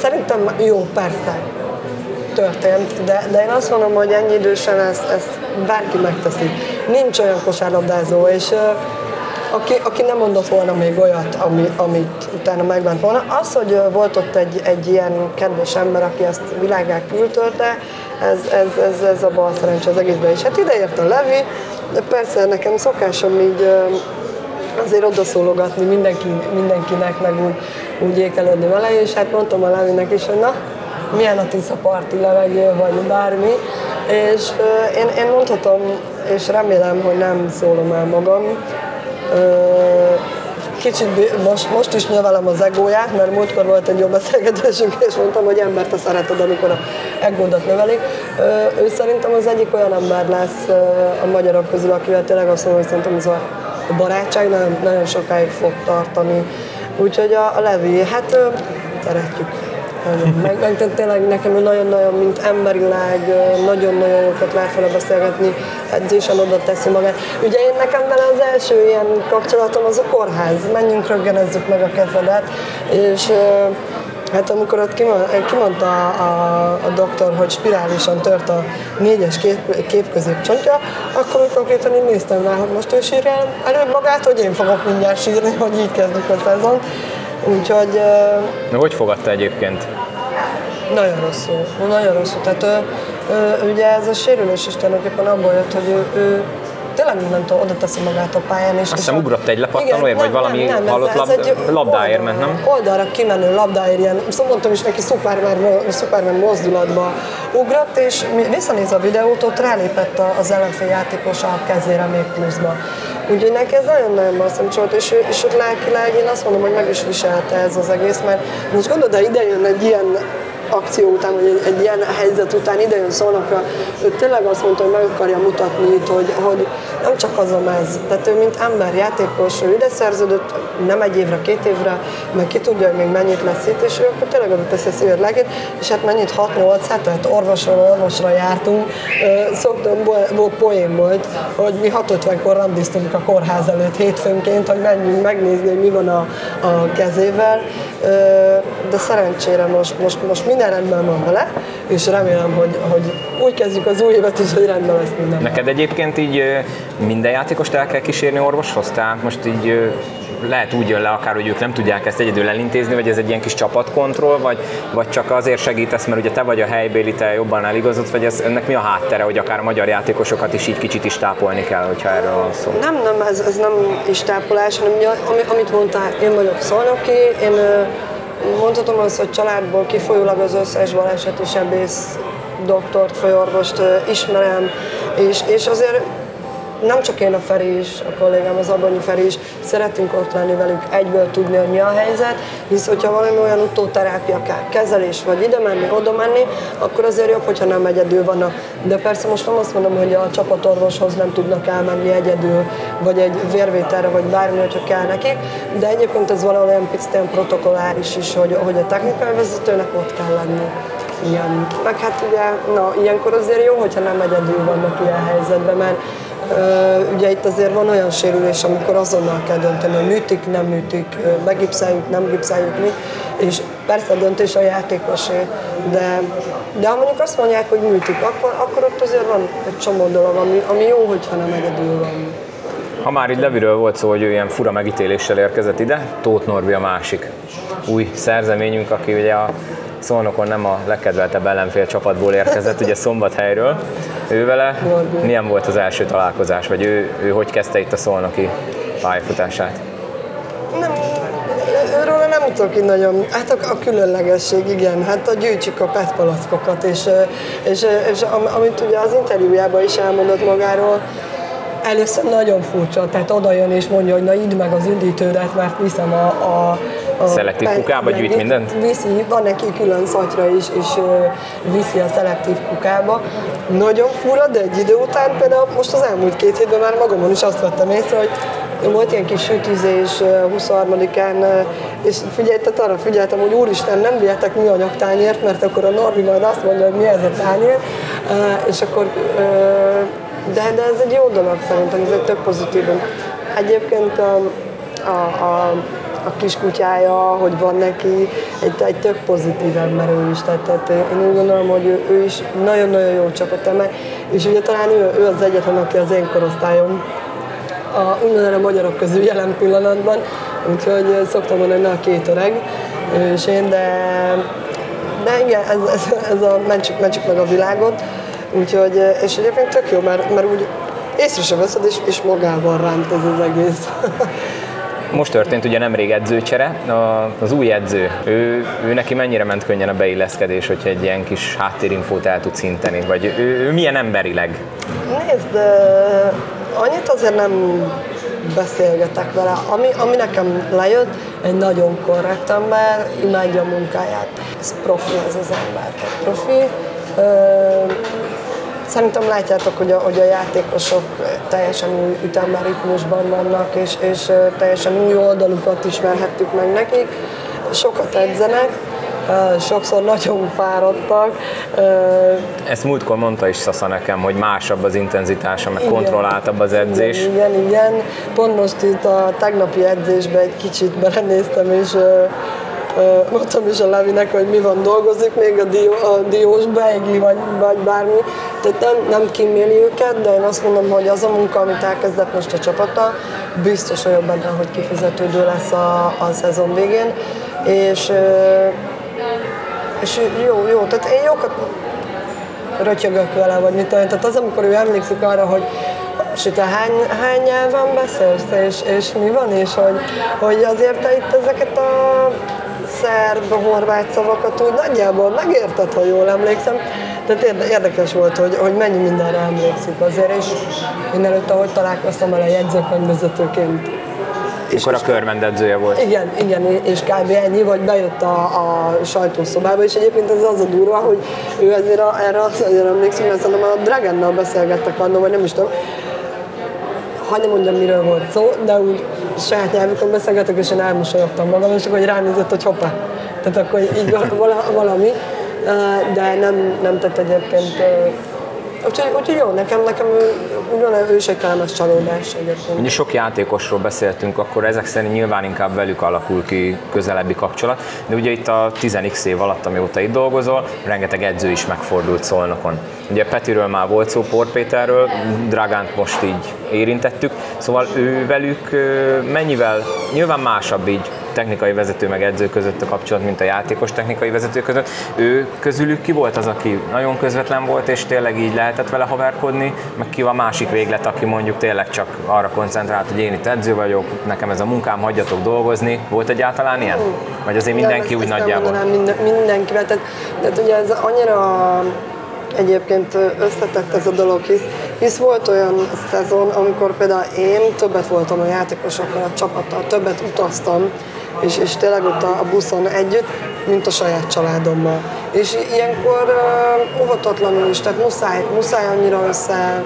Szerintem jó, persze, történt, de, de én azt mondom, hogy ennyi idősen ezt, ezt bárki megteszi. Nincs olyan kosárlabdázó, és aki, aki nem mondott volna még olyat, ami, amit utána megment volna. Az, hogy volt ott egy, egy ilyen kedves ember, aki ezt világát küldtörte, ez, ez, ez, ez a bal szerencsé az egészben is. Hát ideért a Levi, de persze nekem szokásom így azért odaszólogatni mindenki, mindenkinek, meg úgy, úgy ékelődni vele, és hát mondtam a Levinek is, hogy na, milyen a Tisza parti levegő, vagy bármi. És én, én mondhatom, és remélem, hogy nem szólom el magam, kicsit most, most is növelem az egóját, mert múltkor volt egy jó beszélgetésünk, és mondtam, hogy embert a szereted, amikor a egódat növelik. Ő szerintem az egyik olyan ember lesz a magyarok közül, akivel tényleg azt mondom, hogy szerintem ez a barátság nagyon, nagyon sokáig fog tartani. Úgyhogy a, a Levi, hát szeretjük meg, meg tényleg nekem nagyon-nagyon, mint emberileg, nagyon-nagyon jókat lehet vele beszélgetni, edzésen oda teszi magát. Ugye én nekem vele az első ilyen kapcsolatom az a kórház, menjünk röggenezzük meg a kezedet, és Hát amikor ott kimondta a, a, a doktor, hogy spirálisan tört a négyes kép, képközépcsontja, akkor konkrétan én néztem rá, hogy most ő sírja előbb magát, hogy én fogok mindjárt sírni, hogy így kezdjük a szezon. Úgyhogy... Na, hogy fogadta egyébként? Nagyon rosszul, nagyon rosszul. Tehát ő, ő, ugye ez a sérülés is tulajdonképpen abból jött, hogy ő, ő tényleg mindentől oda teszi magát a pályán. És Azt hiszem ugrott egy lepattanóért, vagy valami nem, nem, halott ez, ez lab, labdáért ment, nem? Oldalra kimenő labdáért, ilyen, szóval mondtam is neki Superman, Superman mozdulatba ugrott, és visszanéz a videót, ott rálépett az ellenfél játékos a kezére még pluszba. Úgyhogy neki ez nagyon-nagyon masszív volt, és, és ott lelkileg én azt mondom, hogy meg is viselte ez az egész, mert most gondolod, de ide jön egy ilyen akció után, vagy egy, egy ilyen helyzet után idejön szólnakra, ő tényleg azt mondta, hogy meg akarja mutatni itt, hogy, hogy nem csak az a mez, tehát ő mint ember, játékos, ő ide szerződött, nem egy évre, két évre, meg ki tudja, hogy még mennyit lesz itt, és ő akkor tényleg oda teszi a szíved legét, és hát mennyit 6-8 hetet orvosról orvosra jártunk, szoktam, volt poén volt, hogy mi 6.50-kor randiztunk a kórház előtt hétfőnként, hogy menjünk megnézni, hogy mi van a, a kezével, de szerencsére most, most, most minden rendben van vele, és remélem, hogy, hogy úgy kezdjük az új évet is, hogy rendben lesz minden. Neked egyébként így minden játékost el kell kísérni orvoshoz? Tehát most így lehet úgy jön le akár, hogy ők nem tudják ezt egyedül elintézni, vagy ez egy ilyen kis csapatkontroll, vagy, vagy csak azért segítesz, mert ugye te vagy a helybéli, te jobban eligazodsz, vagy ez, ennek mi a háttere, hogy akár a magyar játékosokat is így kicsit is tápolni kell, hogyha erről van szó? Nem, nem, ez, ez nem is tápolás, hanem amit mondtál, én vagyok szolnoki, én mondhatom azt, hogy családból kifolyólag az összes baleseti sebész doktort, főorvost ismerem, és, és azért nem csak én a Feri is, a kollégám, az Abonyi Feri is, szeretünk ott lenni velük, egyből tudni, hogy mi a helyzet, hisz hogyha valami olyan utóterápia kell, kezelés, vagy ide menni, oda menni, akkor azért jobb, hogyha nem egyedül vannak. De persze most nem azt mondom, hogy a csapatorvoshoz nem tudnak elmenni egyedül, vagy egy vérvételre, vagy bármi, hogyha kell nekik, de egyébként ez valahol olyan picit olyan protokolláris is, hogy, hogy a technikai vezetőnek ott kell lenni. Ilyen. Meg hát ugye, na, ilyenkor azért jó, hogyha nem egyedül vannak ilyen helyzetben, mert Ugye itt azért van olyan sérülés, amikor azonnal kell dönteni, hogy műtik, nem műtik, megipszáljuk, nem gipszáljuk mi, és persze a döntés a játékosé, de, de ha mondjuk azt mondják, hogy műtik, akkor, akkor ott azért van egy csomó dolog, ami, ami jó, hogyha nem egyedül van. Ha már itt Leviről volt szó, hogy ő ilyen fura megítéléssel érkezett ide, Tóth Norbi a másik új szerzeményünk, aki ugye a Szolnokon nem a legkedveltebb ellenfél csapatból érkezett, ugye Szombathelyről. Ő vele milyen volt az első találkozás, vagy ő, ő hogy kezdte itt a szolnoki pályafutását? Nem, őről nem tudok így nagyon, hát a, a különlegesség, igen, hát a gyűjtsük a petpalackokat, és, és, és amit ugye az interjújában is elmondott magáról, először nagyon furcsa, tehát oda jön és mondja, hogy na idd meg az üdítődet, mert viszem a a szelektív kukába gyűjt mindent? Viszi, van neki külön szatyra is, és viszi a szelektív kukába. Nagyon fura, de egy idő után például most az elmúlt két hétben már magamon is azt vettem észre, hogy volt ilyen kis sütűzés 23-án, és figyelj, tehát arra figyeltem, hogy úristen, nem vihetek műanyag tányért, mert akkor a Norbi majd azt mondja, hogy mi ez a tányér, és akkor de, de ez egy jó dolog szerintem, ez egy tök pozitív. Egyébként a, a, a a kiskutyája, hogy van neki, egy, egy tök pozitív ember ő is. Tehát, tehát én úgy gondolom, hogy ő, ő is nagyon-nagyon jó csapateme, és ugye talán ő, ő az egyetlen, aki az én korosztályom a, úgynevezett a magyarok közül jelen pillanatban, úgyhogy szoktam mondani, hogy a két öreg, és én, de, de igen, ez, ez, ez a mentsük, mentsük meg a világot, úgyhogy, és egyébként tök jó, mert, mert úgy észre sem veszed, és, és magával ránt ez az egész. Most történt ugye nemrég edzőcsere, az új edző, ő, ő neki mennyire ment könnyen a beilleszkedés, hogyha egy ilyen kis háttérinfót el tud szinteni, vagy ő, ő milyen emberileg? Nézd, annyit azért nem beszélgetek vele. Ami, ami nekem lejött, egy nagyon korrekt ember, imádja a munkáját. Ez profi ez az ember, profi. Szerintem látjátok, hogy a, hogy a játékosok teljesen új ütemben, ritmusban vannak, és, és teljesen új oldalukat ismerhettük meg nekik. Sokat edzenek, sokszor nagyon fáradtak. Ezt múltkor mondta is Szasza nekem, hogy másabb az intenzitása, meg igen, kontrolláltabb az edzés. Igen, igen, igen. Pont most itt a tegnapi edzésbe egy kicsit belenéztem, és mondtam is a Levinek, hogy mi van, dolgozik még a, dió, a diós beigli, vagy, vagy bármi. Tehát nem, nem kíméli őket, de én azt mondom, hogy az a munka, amit elkezdett most a csapata, biztos olyan benne, hogy kifizetődő lesz a, a szezon végén. És, és jó, jó, tehát én jókat rötyögök vele, vagy mit tudom. Tehát az, amikor ő emlékszik arra, hogy te hány, hány nyelven beszélsz, és, és mi van, és hogy, hogy azért te itt ezeket a szerb, horvát szavakat úgy nagyjából megérted, ha jól emlékszem. Tehát érdekes volt, hogy, hogy mennyi mindenre emlékszik azért, és én előtte, ahogy találkoztam vele jegyzőkönyvvezetőként. Akkor a körmendedzője volt. Igen, igen, és kb. ennyi, vagy bejött a, a sajtószobába, és egyébként ez az a durva, hogy ő ezért a, erre azt azért emlékszik, mert szerintem a Dragonnal beszélgettek annól, vagy nem is tudom, hogy nem mondjam, miről volt szó, de úgy saját nyelvükön beszélgetek, és én elmosolyogtam magam, és akkor hogy ránézett, hogy hoppá. Tehát akkor így valami, de nem, nem tett egyébként Úgyhogy, úgyhogy jó, nekem, nekem ugyan ő se kellemes csalódás egyébként. Ugye sok játékosról beszéltünk, akkor ezek szerint nyilván inkább velük alakul ki közelebbi kapcsolat, de ugye itt a 10x év alatt, amióta itt dolgozol, rengeteg edző is megfordult szolnokon. Ugye Petiről már volt szó, Port Péterről, Dragánt most így érintettük, szóval ő velük mennyivel, nyilván másabb így technikai vezető meg edző között a kapcsolat, mint a játékos technikai vezető között. Ő közülük ki volt az, aki nagyon közvetlen volt, és tényleg így lehetett vele haverkodni, meg ki a másik véglet, aki mondjuk tényleg csak arra koncentrált, hogy én itt edző vagyok, nekem ez a munkám, hagyjatok dolgozni. Volt egyáltalán ilyen? Vagy azért mindenki úgy nagyjából? Minden, mindenkivel, tehát, tehát ugye ez annyira egyébként összetett ez a dolog, hisz, hisz volt olyan szezon, amikor például én többet voltam a játékosokkal, a csapattal, többet utaztam, és, és tényleg ott a, buszon együtt, mint a saját családommal. És ilyenkor uh, óvatatlanul is, tehát muszáj, muszáj annyira össze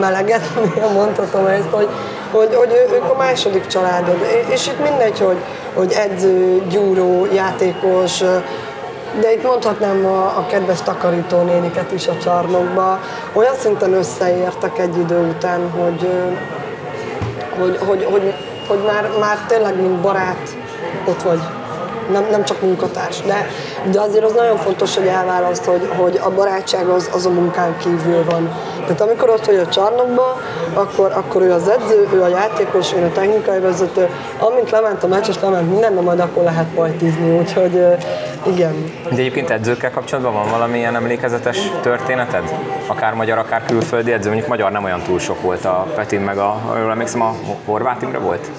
melegetni, mondhatom ezt, hogy, hogy, hogy ők a második családod. És itt mindegy, hogy, hogy edző, gyúró, játékos, de itt mondhatnám a, a kedves takarítónéniket is a csarnokba. Olyan szinten összeértek egy idő után, hogy, hogy, hogy, hogy hogy már, már tényleg mint barát ott vagy, nem, nem csak munkatárs. De, de azért az nagyon fontos, hogy elválaszt, hogy, hogy a barátság az, az a munkán kívül van. Tehát amikor ott vagy a csarnokban, akkor, akkor ő az edző, ő a játékos, én a technikai vezető. Amint lement a meccs, és lement minden, na majd akkor lehet pajtizni, úgyhogy igen. De egyébként edzőkkel kapcsolatban van valamilyen emlékezetes történeted? Akár magyar, akár külföldi edző, mondjuk magyar nem olyan túl sok volt a Petin, meg a, jól emlékszem, a Horváth Imre volt?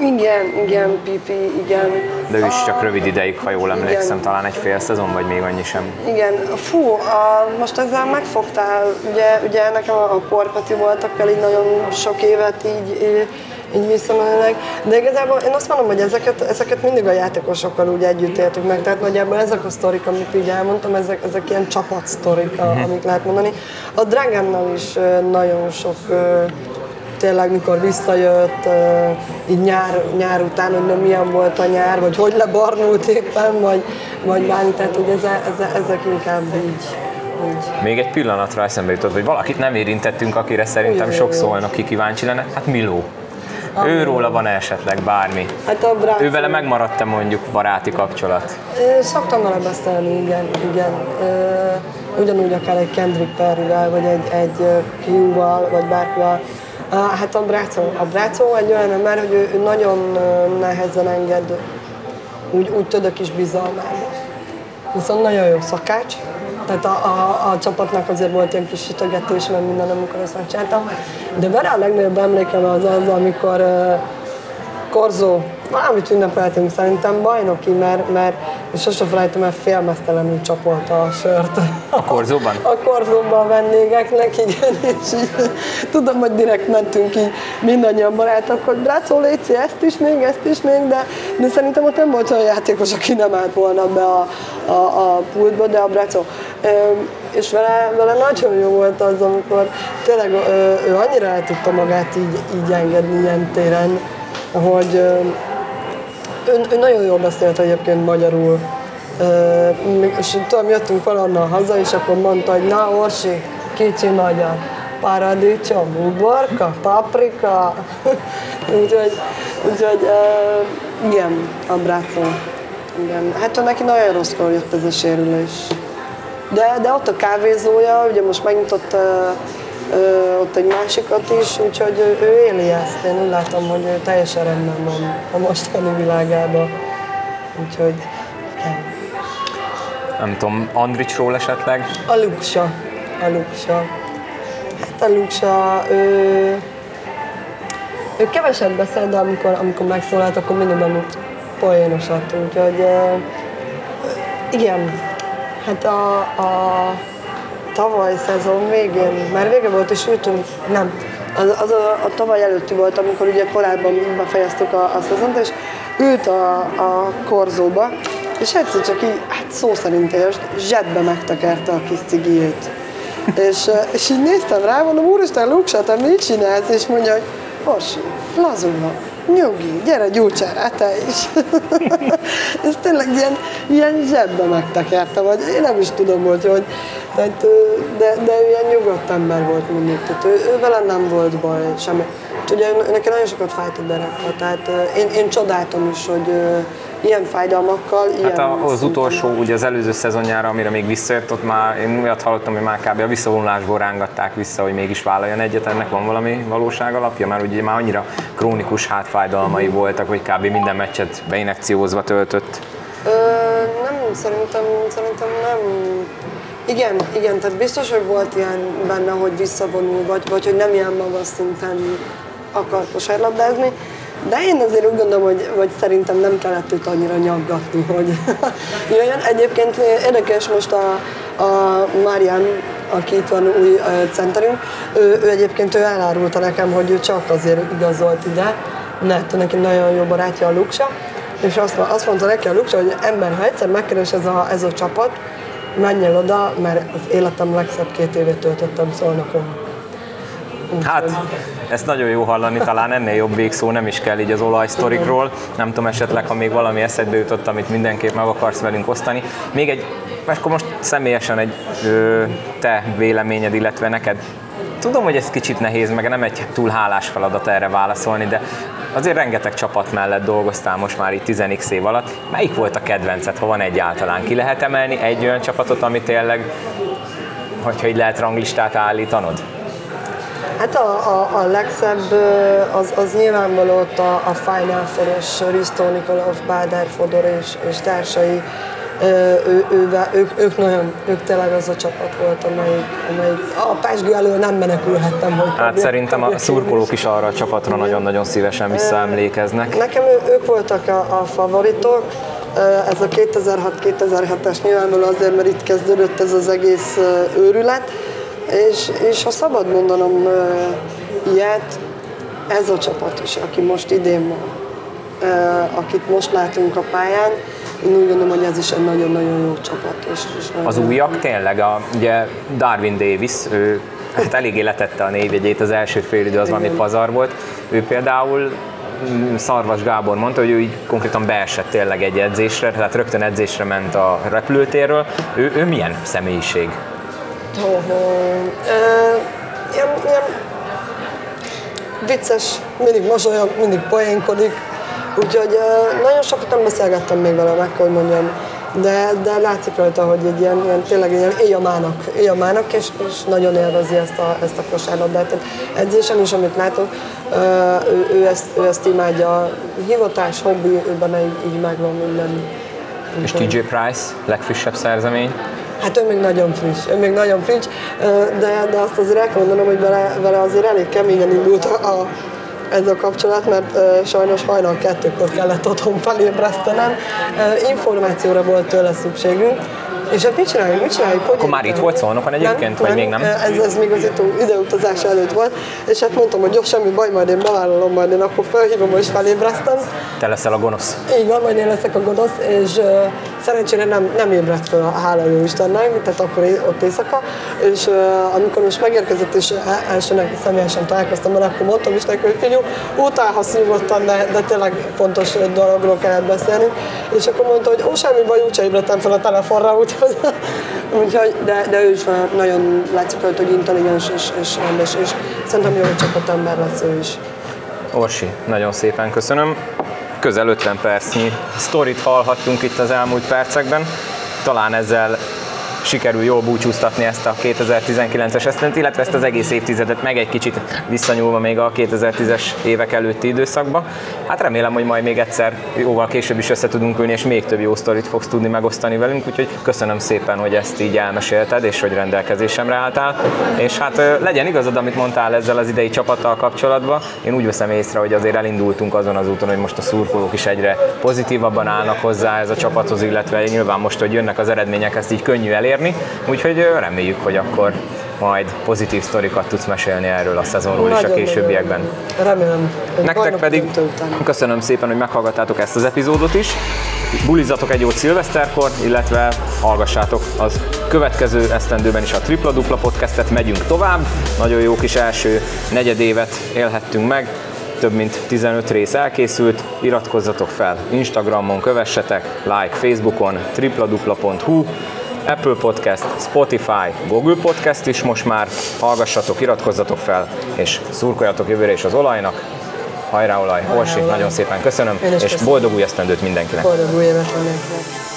Igen, igen, Pipi, igen. De ő is csak rövid ideig, ha jól emlékszem, igen. talán egy fél szezon, vagy még annyi sem. Igen, fú, a, most ezzel megfogtál, ugye, ugye nekem a, a Porpati voltak el így nagyon sok évet így, így így visszamenőleg. De igazából én azt mondom, hogy ezeket, ezeket mindig a játékosokkal úgy együtt éltük meg, tehát nagyjából ezek a sztorik, amit így elmondtam, ezek, ezek ilyen sztorik, mm-hmm. amit lehet mondani. A Dragonnal is nagyon sok tényleg mikor visszajött, így nyár, nyár után, hogy nem milyen volt a nyár, vagy hogy lebarnult éppen, vagy, vagy bármi, tehát hogy ez, ez, ezek inkább így, így. Még egy pillanatra eszembe jutott, hogy valakit nem érintettünk, akire szerintem Ugye, sok szólnak, ki kíváncsi lenne, hát Miló. Őróla van esetleg bármi. Hát a Brácó- Ő vele megmaradt-e mondjuk baráti kapcsolat? Szoktam vele beszélni, igen, igen. Ugyanúgy akár egy Kendrick Perryvel, vagy egy, egy Q-val, vagy bárkivel. Hát a Brácó, a Brácó egy olyan ember, hogy ő, ő nagyon nehezen enged úgy, úgy tödök is bizalmába. Viszont nagyon jó szakács, tehát a, a, a csapatnak azért volt ilyen kis sütögetés, mert minden, amikor ezt megcsináltam. De vele a legnagyobb emlékem az az, amikor uh, Korzó, valamit ünnepeltünk szerintem bajnoki, mert, mert és sose felejtem el, félmeztelenül csapolta a sört. A korzóban? A korzóban a vendégeknek, igen, és így, tudom, hogy direkt mentünk így mindannyian barátok, hogy Brácó, Léci, ezt is még, ezt is még, de, de szerintem ott nem volt olyan játékos, aki nem állt volna be a, a, a pultba, de a Brácó. És vele, vele nagyon jó volt az, amikor tényleg ő annyira el tudta magát így, így engedni ilyen téren, hogy ő, ő nagyon jól beszélt egyébként magyarul. Ö, és tudom, jöttünk valahonnan haza, és akkor mondta, hogy na Orsi, kicsi magyar, paradicsom, uborka, paprika. úgyhogy, úgyhogy ö, igen, a Brácó. Igen. Hát neki nagyon rosszkor jött ez a sérülés. De, de ott a kávézója, ugye most megnyitott ö, ott egy másikat is, úgyhogy ő, ő éli ezt. Én úgy látom, hogy ő teljesen rendben van a mostani világában. Úgyhogy igen. Nem tudom, Andricsról esetleg? A Luksa. A Luksa. Hát a Luksa, ő, ő keveset beszél, de amikor, amikor megszólalt, akkor minimum poénosat. Úgyhogy igen, hát a, a tavaly szezon végén, már vége volt és ültünk, nem, az, az a, a tavaly előtti volt, amikor ugye korábban befejeztük a, a szezont, és ült a, a korzóba, és egyszer csak így, hát szó szerint értsd, zsebbe megtekerte a kis cigijét. és, és így néztem rá, mondom, úristen, Luksa, te mit csinálsz? És mondja, hogy Orsi, lazulva, nyugi, gyere, gyújtsál te is. és tényleg ilyen, ilyen zsebbe megtekerte, vagy én nem is tudom, hogy hogy. Tehát, de, de ő ilyen nyugodt ember volt mindig, tehát ő, ő vele nem volt baj, semmi. És ugye neki nagyon sokat fájt a derekha, tehát én, én csodáltam is, hogy ilyen fájdalmakkal, ilyen Hát a- az utolsó, ugye az előző szezonjára, amire még visszajött, ott már én olyat hallottam, hogy már kb. a visszavonulásból rángatták vissza, hogy mégis vállaljon egyet, ennek van valami valóság alapja, mert ugye már annyira krónikus hátfájdalmai voltak, hogy kb. minden meccset beinekciózva töltött. Ö, nem, szerintem, szerintem nem. Igen, igen, tehát biztos, hogy volt ilyen benne, hogy visszavonul, vagy, vagy hogy nem ilyen magas szinten akar kosárlabdázni, de én azért úgy gondolom, hogy, hogy szerintem nem kellett őt annyira nyaggatni, hogy jöjjön. Egyébként érdekes most a, a Marian, aki itt van új ö, centerünk, ő, ő egyébként ő elárulta nekem, hogy ő csak azért igazolt ide, mert neki nagyon jó barátja a Luksa, és azt, azt mondta neki a Luksa, hogy ember, ha egyszer megkeres ez a, ez a csapat, menj el oda, mert az életem legszebb két évét töltöttem Szolnokon. Hát, ezt nagyon jó hallani, talán ennél jobb végszó nem is kell így az olajsztorikról. Nem tudom esetleg, ha még valami eszedbe jutott, amit mindenképp meg akarsz velünk osztani. Még egy, akkor most személyesen egy ö, te véleményed, illetve neked. Tudom, hogy ez kicsit nehéz, meg nem egy túl hálás feladat erre válaszolni, de azért rengeteg csapat mellett dolgoztál most már itt 10 év alatt. Melyik volt a kedvenced, ha van egyáltalán? Ki lehet emelni egy olyan csapatot, ami tényleg, hogyha így lehet ranglistát állítanod? Hát a, a, a legszebb az, az nyilvánvaló ott a, a Final Four-os Risto Nikolov, Báder Fodor és, és társai. Ő, ő, ők, ők, nagyon, ők tényleg az a csapat volt, amelyik, amelyik a Pásgő elől nem menekülhettem. Hogy Hát kapjak- szerintem a szurkolók is arra a csapatra nagyon-nagyon szívesen visszaemlékeznek. Nekem ő, ők voltak a, a favoritok. Ez a 2006-2007-es nyilvánvaló azért, mert itt kezdődött ez az egész őrület. És, és ha szabad mondanom ilyet, ez a csapat is, aki most idén van, akit most látunk a pályán, én úgy gondolom, hogy ez is egy nagyon-nagyon jó csapat. És, és Az újak tényleg, a, ugye Darwin Davis, ő hát eléggé letette a névjegyét, az első fél idő az valami pazar volt. Ő például mm, Szarvas Gábor mondta, hogy ő így konkrétan beesett tényleg egy edzésre, tehát rögtön edzésre ment a repülőtérről. Ő, ő milyen személyiség? Oh. ilyen, ilyen vicces, mindig mosolyog, mindig poénkodik, úgyhogy nagyon sokat nem beszélgettem még vele, meg hogy mondjam, de, de látszik rajta, hogy egy ilyen, ilyen tényleg ilyen éjamának, éjamának és, és nagyon élvezi ezt a, ezt a kosárlabdát. Tehát edzésen is, amit látok, ő, ő, ezt, ő ezt imádja. Hivatás, hobbi, ő benne így, így megvan minden. És TJ Price, legfrissebb szerzemény? Hát ő még nagyon friss, ő még nagyon friss, de, de azt azért el kell mondanom, hogy vele, vele azért elég keményen indult a, a ez a kapcsolat, mert uh, sajnos hajnal kettőkor kellett otthon felébresztenem. Uh, információra volt tőle szükségünk, és hát mit csináljuk, mit csináljuk? Hogy Akkor már itt volt szolnokon egyébként, nem, vagy nem, még nem? Ez, ez még az itt ideutazás előtt volt, és hát mondtam, hogy jó, semmi baj, majd én bevállalom, majd én akkor felhívom és felébresztem. Te leszel a gonosz. Így van, majd én leszek a gonosz, és uh, szerencsére nem, nem ébredt fel a hála jó Istennek, tehát akkor ott éjszaka, és uh, amikor most megérkezett, és elsőnek személyesen találkoztam vele, akkor mondtam is neki, hogy figyelj, utálhasz nyugodtan, de, de tényleg fontos dologról kellett beszélni, és akkor mondta, hogy ó, semmi baj, úgyse ébredtem fel a telefonra, úgyhogy, úgyhogy de, de ő is nagyon látszik rajta, hogy intelligens és, és rendes, és szerintem jó csapatember lesz ő is. Orsi, nagyon szépen köszönöm. Közel 50 percnyi sztorit hallhattunk itt az elmúlt percekben. Talán ezzel sikerül jól búcsúztatni ezt a 2019-es esztendőt, illetve ezt az egész évtizedet meg egy kicsit visszanyúlva még a 2010-es évek előtti időszakba. Hát remélem, hogy majd még egyszer jóval később is össze tudunk ülni, és még több jó sztorit fogsz tudni megosztani velünk, úgyhogy köszönöm szépen, hogy ezt így elmesélted, és hogy rendelkezésemre álltál. És hát legyen igazad, amit mondtál ezzel az idei csapattal kapcsolatban. Én úgy veszem észre, hogy azért elindultunk azon az úton, hogy most a szurkolók is egyre pozitívabban állnak hozzá ez a csapathoz, illetve nyilván most, hogy jönnek az eredmények, ezt így könnyű elérni elérni, úgyhogy reméljük, hogy akkor majd pozitív sztorikat tudsz mesélni erről a szezonról Nagyon is a későbbiekben. Remélem. Nektek pedig köszönöm szépen, hogy meghallgattátok ezt az epizódot is. Bulizatok egy jót szilveszterkor, illetve hallgassátok az következő esztendőben is a Tripla Dupla podcastet, megyünk tovább. Nagyon jó kis első negyedévet élhettünk meg több mint 15 rész elkészült, iratkozzatok fel Instagramon, kövessetek, like Facebookon, tripladupla.hu, Apple Podcast, Spotify, Google Podcast is most már. Hallgassatok, iratkozzatok fel, és szurkoljatok jövőre is az olajnak. Hajrá olaj! Orsi, nagyon szépen köszönöm, és, és boldog új esztendőt mindenkinek! Boldog új évet mindenkinek!